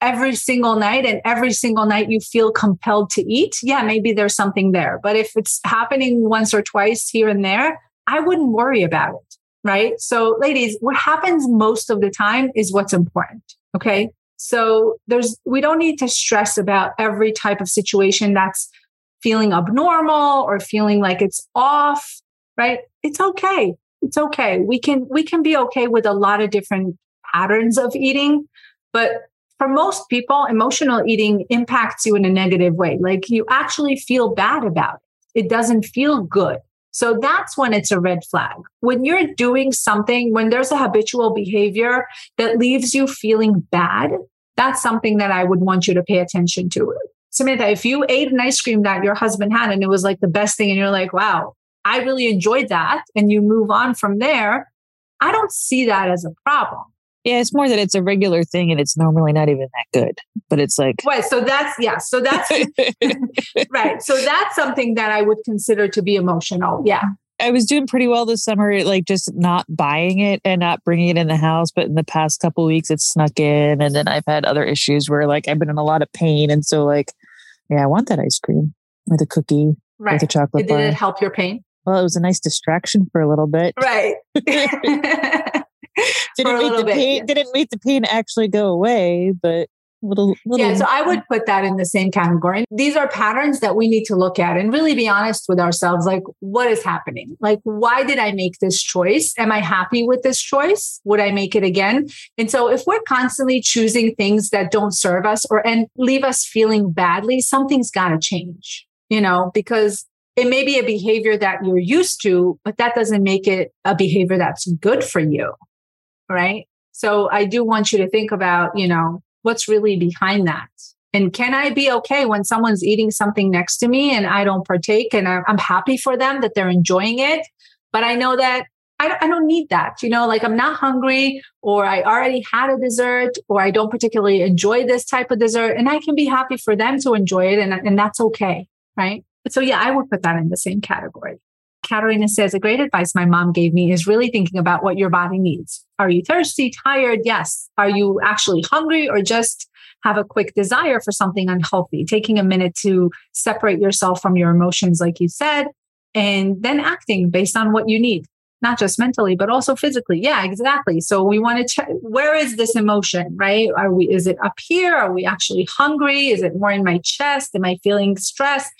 every single night and every single night you feel compelled to eat, yeah, maybe there's something there. But if it's happening once or twice here and there, I wouldn't worry about it right? So, ladies, what happens most of the time is what's important. Okay. So, there's, we don't need to stress about every type of situation that's feeling abnormal or feeling like it's off, right? It's okay. It's okay. We can, we can be okay with a lot of different patterns of eating, but for most people, emotional eating impacts you in a negative way. Like you actually feel bad about it. It doesn't feel good. So that's when it's a red flag. When you're doing something, when there's a habitual behavior that leaves you feeling bad, that's something that I would want you to pay attention to. Samantha, if you ate an ice cream that your husband had and it was like the best thing, and you're like, wow, I really enjoyed that, and you move on from there, I don't see that as a problem. Yeah, it's more that it's a regular thing and it's normally not even that good. But it's like Right. So that's yeah. So that's right. So that's something that I would consider to be emotional. Yeah. I was doing pretty well this summer, like just not buying it and not bringing it in the house. But in the past couple weeks, it's snuck in, and then I've had other issues where like I've been in a lot of pain, and so like, yeah, I want that ice cream or the cookie right. or the chocolate Did bar. it help your pain? Well, it was a nice distraction for a little bit. Right. didn't make the bit, pain yeah. didn't make the pain actually go away, but little, little yeah so i would put that in the same category. These are patterns that we need to look at and really be honest with ourselves like what is happening? Like why did i make this choice? Am i happy with this choice? Would i make it again? And so if we're constantly choosing things that don't serve us or and leave us feeling badly something's got to change you know because it may be a behavior that you're used to but that doesn't make it a behavior that's good for you right? So I do want you to think about, you know, what's really behind that. And can I be okay when someone's eating something next to me and I don't partake and I'm happy for them that they're enjoying it? But I know that I, don't need that. You know, like I'm not hungry or I already had a dessert or I don't particularly enjoy this type of dessert and I can be happy for them to enjoy it and, and that's okay. Right. So yeah, I would put that in the same category. Katarina says, a great advice my mom gave me is really thinking about what your body needs. Are you thirsty, tired? Yes. Are you actually hungry or just have a quick desire for something unhealthy? Taking a minute to separate yourself from your emotions, like you said, and then acting based on what you need, not just mentally, but also physically. Yeah, exactly. So we want to check where is this emotion, right? Are we, is it up here? Are we actually hungry? Is it more in my chest? Am I feeling stressed?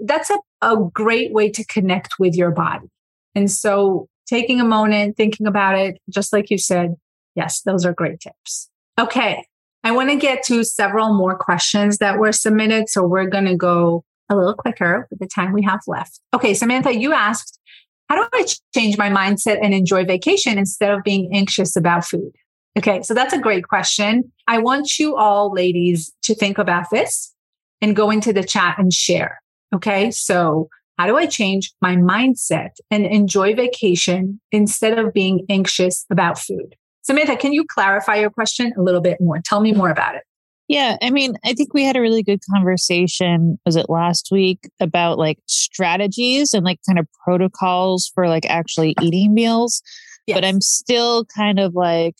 That's a, a great way to connect with your body. And so taking a moment, thinking about it, just like you said, yes, those are great tips. Okay. I want to get to several more questions that were submitted. So we're going to go a little quicker with the time we have left. Okay. Samantha, you asked, how do I change my mindset and enjoy vacation instead of being anxious about food? Okay. So that's a great question. I want you all ladies to think about this and go into the chat and share. Okay. So how do I change my mindset and enjoy vacation instead of being anxious about food? Samantha, can you clarify your question a little bit more? Tell me more about it. Yeah, I mean, I think we had a really good conversation, was it last week, about like strategies and like kind of protocols for like actually eating meals. Yes. But I'm still kind of like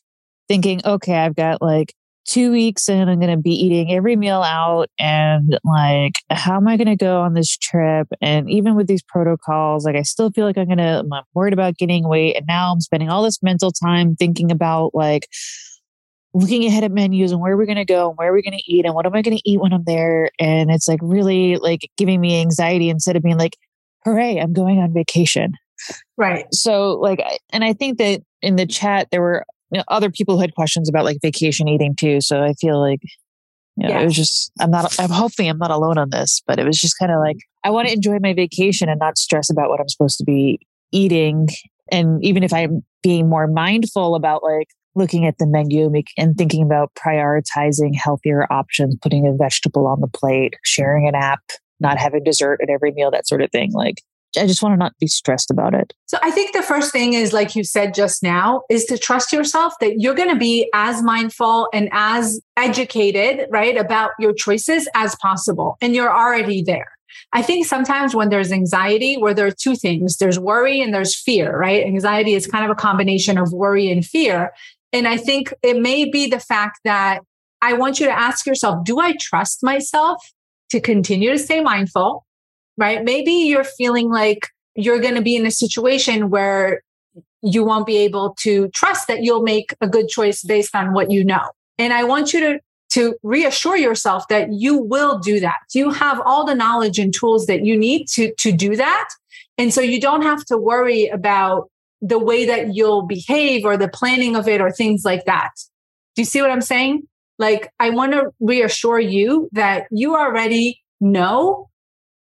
thinking, okay, I've got like two weeks and I'm going to be eating every meal out. And like, how am I going to go on this trip? And even with these protocols, like, I still feel like I'm going to, I'm worried about getting weight. And now I'm spending all this mental time thinking about like, looking ahead at menus and where we're going to go and where we're going to eat and what am I going to eat when I'm there. And it's like really like giving me anxiety instead of being like, hooray, I'm going on vacation. Right. So like, and I think that in the chat, there were you know, other people who had questions about like vacation eating too. So I feel like you know, yeah. it was just I'm not I'm hopefully I'm not alone on this, but it was just kind of like I want to enjoy my vacation and not stress about what I'm supposed to be eating. And even if I'm being more mindful about like looking at the menu and thinking about prioritizing healthier options, putting a vegetable on the plate, sharing an app, not having dessert at every meal, that sort of thing. Like I just want to not be stressed about it. So I think the first thing is, like you said just now, is to trust yourself that you're going to be as mindful and as educated, right, about your choices as possible. And you're already there. I think sometimes when there's anxiety, where there are two things there's worry and there's fear, right? Anxiety is kind of a combination of worry and fear. And I think it may be the fact that I want you to ask yourself, do I trust myself to continue to stay mindful? Right? Maybe you're feeling like you're going to be in a situation where you won't be able to trust that you'll make a good choice based on what you know. And I want you to to reassure yourself that you will do that. You have all the knowledge and tools that you need to to do that. And so you don't have to worry about the way that you'll behave or the planning of it or things like that. Do you see what I'm saying? Like I want to reassure you that you already know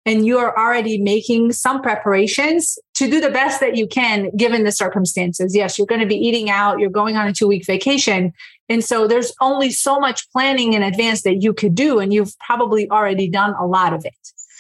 and you are already making some preparations to do the best that you can given the circumstances. Yes, you're going to be eating out, you're going on a two week vacation. And so there's only so much planning in advance that you could do. And you've probably already done a lot of it.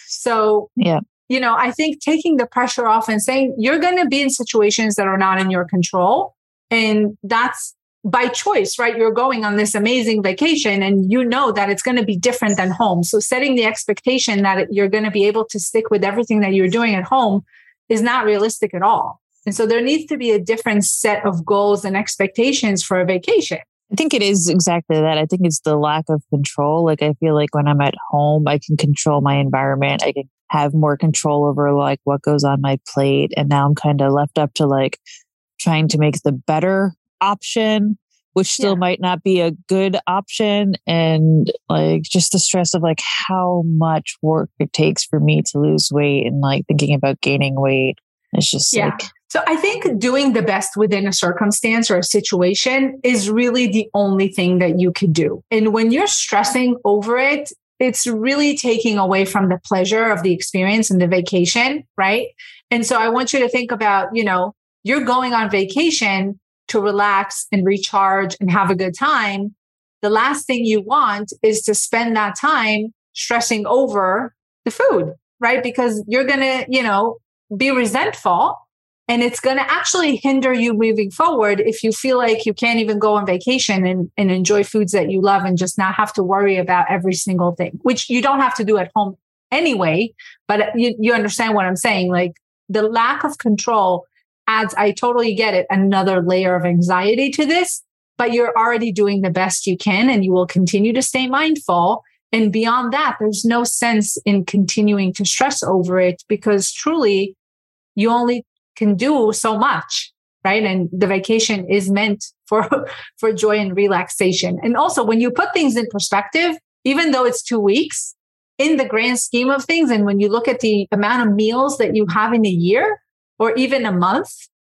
So, yeah. You know, I think taking the pressure off and saying you're going to be in situations that are not in your control. And that's by choice, right? You're going on this amazing vacation and you know that it's going to be different than home. So setting the expectation that you're going to be able to stick with everything that you're doing at home is not realistic at all. And so there needs to be a different set of goals and expectations for a vacation. I think it is exactly that. I think it's the lack of control. Like I feel like when I'm at home, I can control my environment. I can have more control over like what goes on my plate. And now I'm kind of left up to like trying to make the better option which still yeah. might not be a good option and like just the stress of like how much work it takes for me to lose weight and like thinking about gaining weight it's just yeah. like so I think doing the best within a circumstance or a situation is really the only thing that you could do. And when you're stressing over it, it's really taking away from the pleasure of the experience and the vacation, right? And so I want you to think about, you know, you're going on vacation to relax and recharge and have a good time, the last thing you want is to spend that time stressing over the food, right? Because you're going to, you know, be resentful and it's going to actually hinder you moving forward if you feel like you can't even go on vacation and, and enjoy foods that you love and just not have to worry about every single thing, which you don't have to do at home anyway. But you, you understand what I'm saying? Like the lack of control adds, I totally get it, another layer of anxiety to this, but you're already doing the best you can and you will continue to stay mindful. And beyond that, there's no sense in continuing to stress over it because truly you only can do so much, right? And the vacation is meant for, for joy and relaxation. And also when you put things in perspective, even though it's two weeks, in the grand scheme of things, and when you look at the amount of meals that you have in a year or even a month,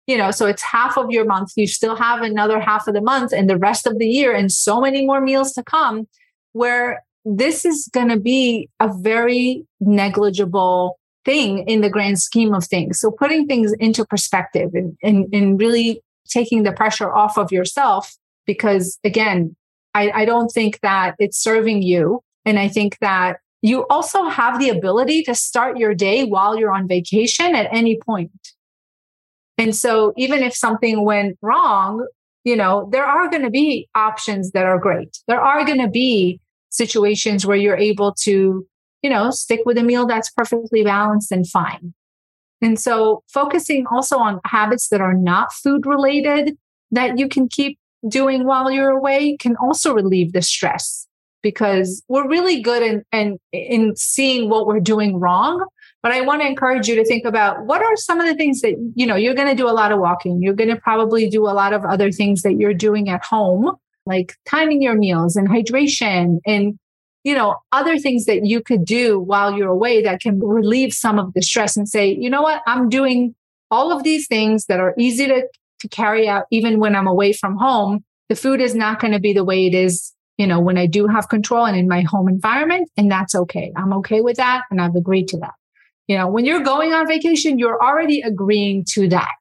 you know, so it's half of your month, you still have another half of the month and the rest of the year, and so many more meals to come, where this is going to be a very negligible thing in the grand scheme of things. So putting things into perspective and, and, and really taking the pressure off of yourself, because again, I, I don't think that it's serving you. And I think that you also have the ability to start your day while you're on vacation at any point. And so even if something went wrong, you know, there are going to be options that are great. There are going to be situations where you're able to, you know, stick with a meal that's perfectly balanced and fine. And so focusing also on habits that are not food related that you can keep doing while you're away can also relieve the stress because we're really good in, in, in seeing what we're doing wrong. But I want to encourage you to think about what are some of the things that, you know, you're going to do a lot of walking. You're going to probably do a lot of other things that you're doing at home, like timing your meals and hydration and, you know, other things that you could do while you're away that can relieve some of the stress and say, you know what, I'm doing all of these things that are easy to to carry out even when I'm away from home. The food is not going to be the way it is, you know, when I do have control and in my home environment. And that's okay. I'm okay with that. And I've agreed to that. You know, when you're going on vacation, you're already agreeing to that.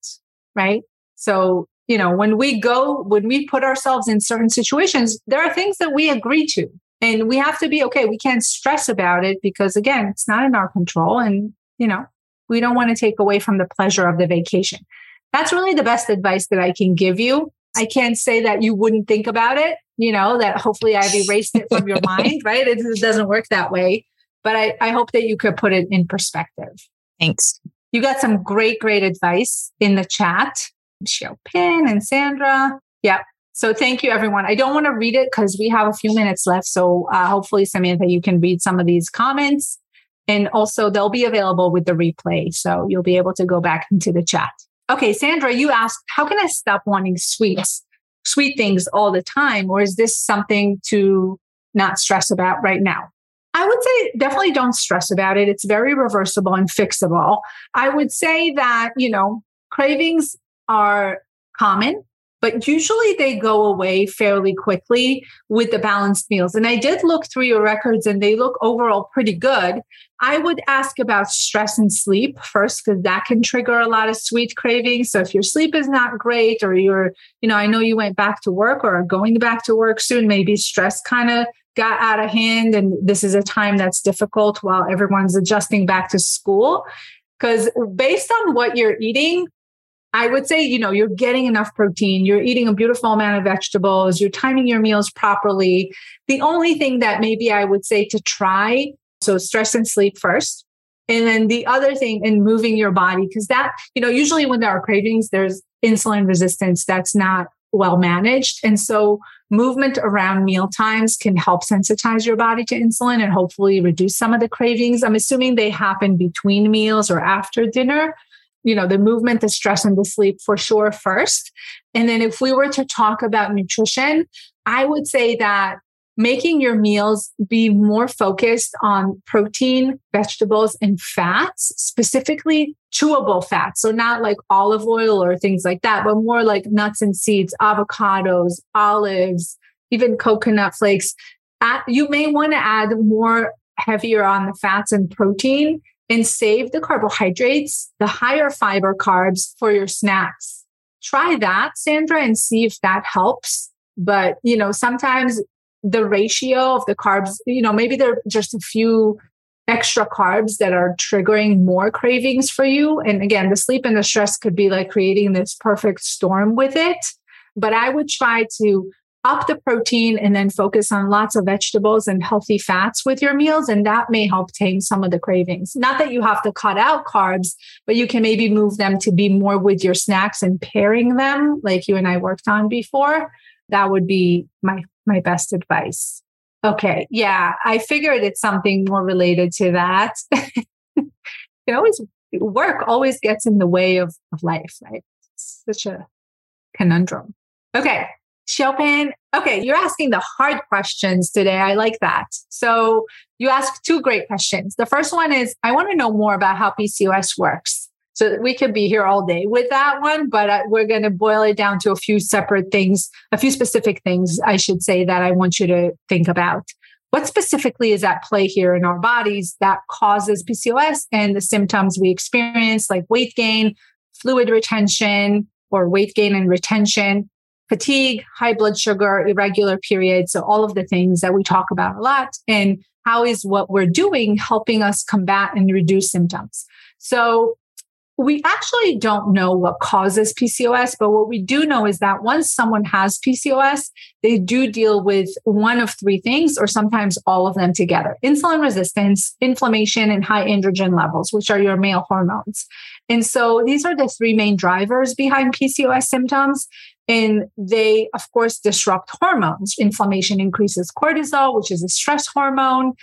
Right. So, you know, when we go, when we put ourselves in certain situations, there are things that we agree to. And we have to be okay. We can't stress about it because, again, it's not in our control. And, you know, we don't want to take away from the pleasure of the vacation. That's really the best advice that I can give you. I can't say that you wouldn't think about it, you know, that hopefully I've erased it from your mind, right? It, it doesn't work that way. But I, I hope that you could put it in perspective. Thanks. You got some great, great advice in the chat. Michelle Pin and Sandra. Yeah. So thank you, everyone. I don't want to read it because we have a few minutes left. So uh, hopefully, Samantha, you can read some of these comments. And also, they'll be available with the replay. So you'll be able to go back into the chat. Okay, Sandra, you asked, how can I stop wanting sweets, sweet things all the time? Or is this something to not stress about right now? I would say definitely don't stress about it. It's very reversible and fixable. I would say that, you know, cravings are common but usually they go away fairly quickly with the balanced meals. And I did look through your records and they look overall pretty good. I would ask about stress and sleep first, because that can trigger a lot of sweet cravings. So if your sleep is not great, or you're, you know, I know you went back to work or are going back to work soon, maybe stress kind of got out of hand and this is a time that's difficult while everyone's adjusting back to school. Because based on what you're eating, I would say, you know, you're getting enough protein, you're eating a beautiful amount of vegetables, you're timing your meals properly. The only thing that maybe I would say to try, so stress and sleep first. And then the other thing in moving your body, because that, you know, usually when there are cravings, there's insulin resistance that's not well managed. And so movement around meal times can help sensitize your body to insulin and hopefully reduce some of the cravings. I'm assuming they happen between meals or after dinner you know the movement the stress and the sleep for sure first. And then if we were to talk about nutrition i would say that making your meals be more focused on protein vegetables and fats specifically chewable fats. So not like olive oil or things like that but more like nuts and seeds avocados olives even coconut flakes. You may want to add more heavier on the fats and protein and save the carbohydrates, the higher fiber carbs for your snacks. Try that, Sandra, and see if that helps. But, you know, sometimes the ratio of the carbs, you know, maybe there are just a few extra carbs that are triggering more cravings for you. And again, the sleep and the stress could be like creating this perfect storm with it. But I would try to up the protein and then focus on lots of vegetables and healthy fats with your meals. And that may help tame some of the cravings. Not that you have to cut out carbs, but you can maybe move them to be more with your snacks and pairing them like you and I worked on before. That would be my, my best advice. Okay. Yeah. I figured it's something more related to that. you always work always gets in the way of, of life, right? It's such a conundrum. Okay. Chopin, okay, you're asking the hard questions today. I like that. So you ask two great questions. The first one is I want to know more about how PCOS works. So we could be here all day with that one, but uh, we're going to boil it down to a few separate things, a few specific things, I should say, that I want you to think about. What specifically is at play here in our bodies that causes PCOS and the symptoms we experience, like weight gain, fluid retention, or weight gain and retention, fatigue, high blood sugar, irregular periods. So all of the things that we talk about a lot. And how is what we're doing helping us combat and reduce symptoms? So we actually don't know what causes PCOS, but what we do know is that once someone has PCOS, they do deal with one of three things, or sometimes all of them together insulin resistance, inflammation, and high androgen levels, which are your male hormones. And so these are the three main drivers behind PCOS symptoms. And they, of course, disrupt hormones. Inflammation increases cortisol, which is a stress hormone.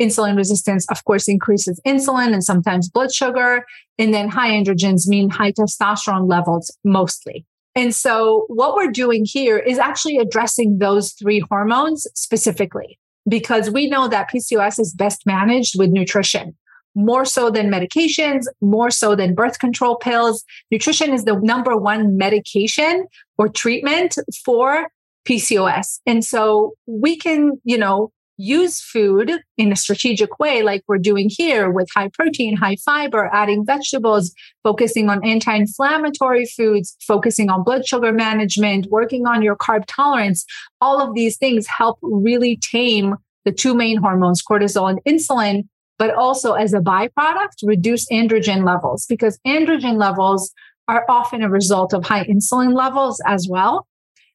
Insulin resistance, of course, increases insulin and sometimes blood sugar. And then high androgens mean high testosterone levels mostly. And so what we're doing here is actually addressing those three hormones specifically because we know that PCOS is best managed with nutrition more so than medications, more so than birth control pills. Nutrition is the number one medication or treatment for PCOS. And so we can, you know, use food in a strategic way, like we're doing here with high protein, high fiber, adding vegetables, focusing on anti inflammatory foods, focusing on blood sugar management, working on your carb tolerance. All of these things help really tame the two main hormones, cortisol and insulin, but also as a byproduct, reduce androgen levels because androgen levels are often a result of high insulin levels as well.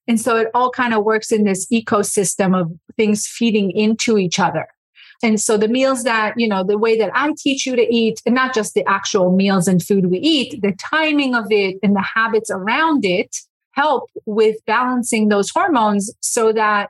And so it all kind of works in this ecosystem of things feeding into each other. And so the meals that, you know, the way that I teach you to eat, and not just the actual meals and food we eat, the timing of it and the habits around it help with balancing those hormones so that,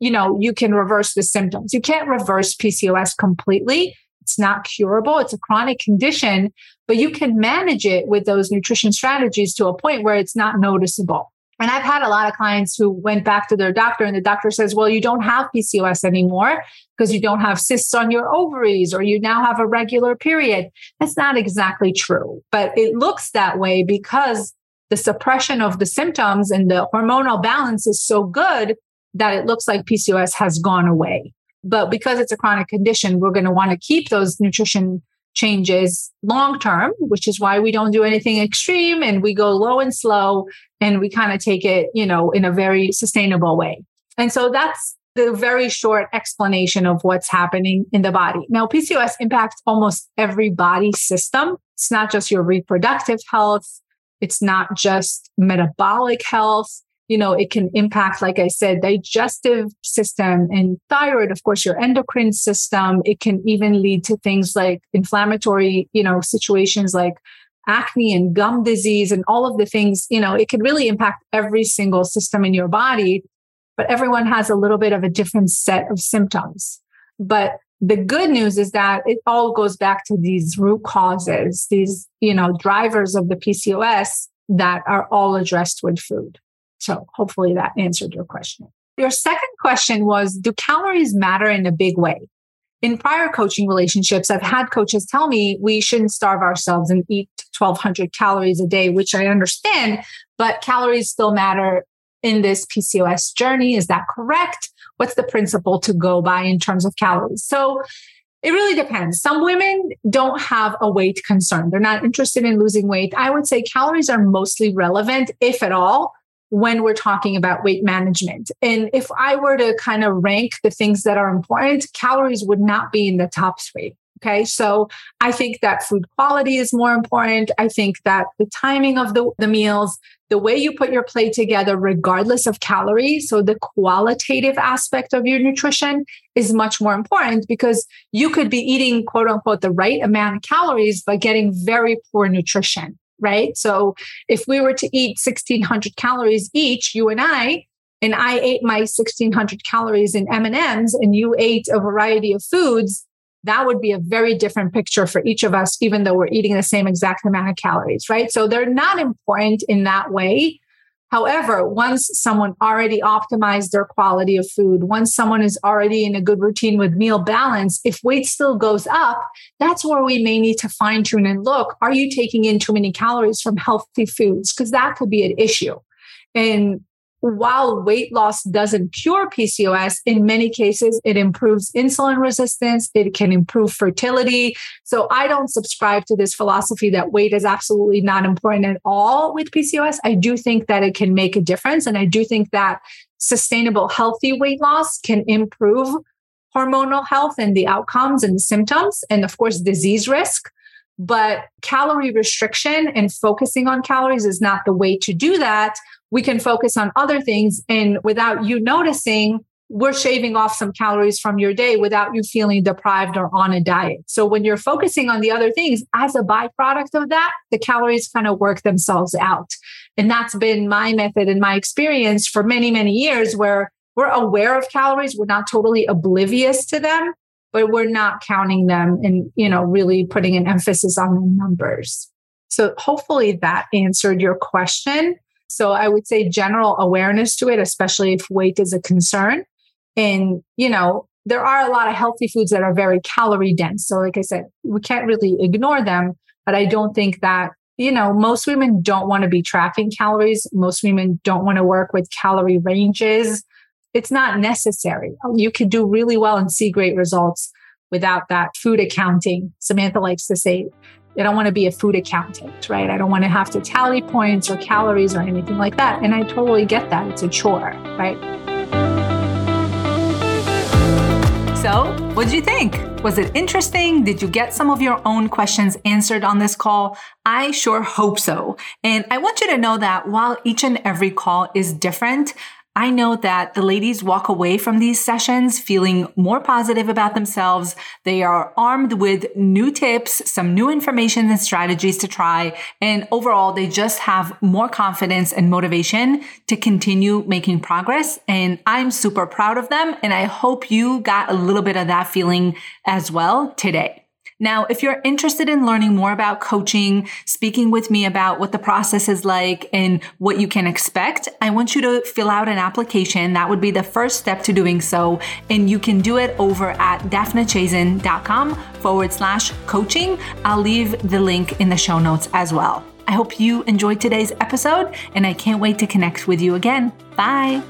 you know, you can reverse the symptoms. You can't reverse PCOS completely. It's not curable. It's a chronic condition, but you can manage it with those nutrition strategies to a point where it's not noticeable. And I've had a lot of clients who went back to their doctor and the doctor says, well, you don't have PCOS anymore because you don't have cysts on your ovaries or you now have a regular period. That's not exactly true, but it looks that way because the suppression of the symptoms and the hormonal balance is so good that it looks like PCOS has gone away. But because it's a chronic condition, we're going to want to keep those nutrition changes long term, which is why we don't do anything extreme and we go low and slow and we kind of take it, you know, in a very sustainable way. And so that's the very short explanation of what's happening in the body. Now, PCOS impacts almost every body system. It's not just your reproductive health. It's not just metabolic health you know, it can impact, like I said, digestive system and thyroid, of course, your endocrine system. It can even lead to things like inflammatory, you know, situations like acne and gum disease and all of the things, you know, it can really impact every single system in your body. But everyone has a little bit of a different set of symptoms. But the good news is that it all goes back to these root causes, these, you know, drivers of the PCOS that are all addressed with food. So hopefully that answered your question. Your second question was Do calories matter in a big way? In prior coaching relationships, I've had coaches tell me we shouldn't starve ourselves and eat 1200 calories a day, which I understand, but calories still matter in this PCOS journey. Is that correct? What's the principle to go by in terms of calories? So it really depends. Some women don't have a weight concern. They're not interested in losing weight. I would say calories are mostly relevant, if at all, when we're talking about weight management. And if I were to kind of rank the things that are important, calories would not be in the top three. Okay. So I think that food quality is more important. I think that the timing of the, the meals, the way you put your plate together, regardless of calories, so the qualitative aspect of your nutrition is much more important because you could be eating quote unquote the right amount of calories, but getting very poor nutrition. Right. So if we were to eat 1600 calories each, you and I, and I ate my 1600 calories in M&Ms and you ate a variety of foods, that would be a very different picture for each of us, even though we're eating the same exact amount of calories, right? So they're not important in that way. However, once someone already optimized their quality of food, once someone is already in a good routine with meal balance, if weight still goes up, that's where we may need to fine tune and look are you taking in too many calories from healthy foods? Because that could be an issue. And while weight loss doesn't cure PCOS, in many cases, it improves insulin resistance. It can improve fertility. So I don't subscribe to this philosophy that weight is absolutely not important at all with PCOS. I do think that it can make a difference. And I do think that sustainable, healthy weight loss can improve hormonal health and the outcomes and symptoms, and of course, disease risk. But calorie restriction and focusing on calories is not the way to do that we can focus on other things. And without you noticing, we're shaving off some calories from your day without you feeling deprived or on a diet. So when you're focusing on the other things as a byproduct of that, the calories kind of work themselves out. And that's been my method and my experience for many, many years where we're aware of calories. We're not totally oblivious to them, but we're not counting them and, you know, really putting an emphasis on the numbers. So hopefully that answered your question. So I would say general awareness to it, especially if weight is a concern. And, you know, there are a lot of healthy foods that are very calorie dense. So, like I said, we can't really ignore them. But I don't think that, you know, most women don't want to be tracking calories. Most women don't want to work with calorie ranges. It's not necessary. You can do really well and see great results without that food accounting. Samantha likes to say I don't want to be a food accountant, right? I don't want to have to tally points or calories or anything like that. And I totally get that. It's a chore, right? So, what did you think? Was it interesting? Did you get some of your own questions answered on this call? I sure hope so. And I want you to know that while each and every call is different, I know that the ladies walk away from these sessions feeling more positive about themselves. They are armed with new tips, some new information and strategies to try. And overall, they just have more confidence and motivation to continue making progress. And I'm super proud of them. And I hope you got a little bit of that feeling as well today. Now, if you're interested in learning more about coaching, speaking with me about what the process is like and what you can expect, I want you to fill out an application. That would be the first step to doing so. And you can do it over at daphnachazen.com forward slash coaching. I'll leave the link in the show notes as well. I hope you enjoyed today's episode and I can't wait to connect with you again. Bye.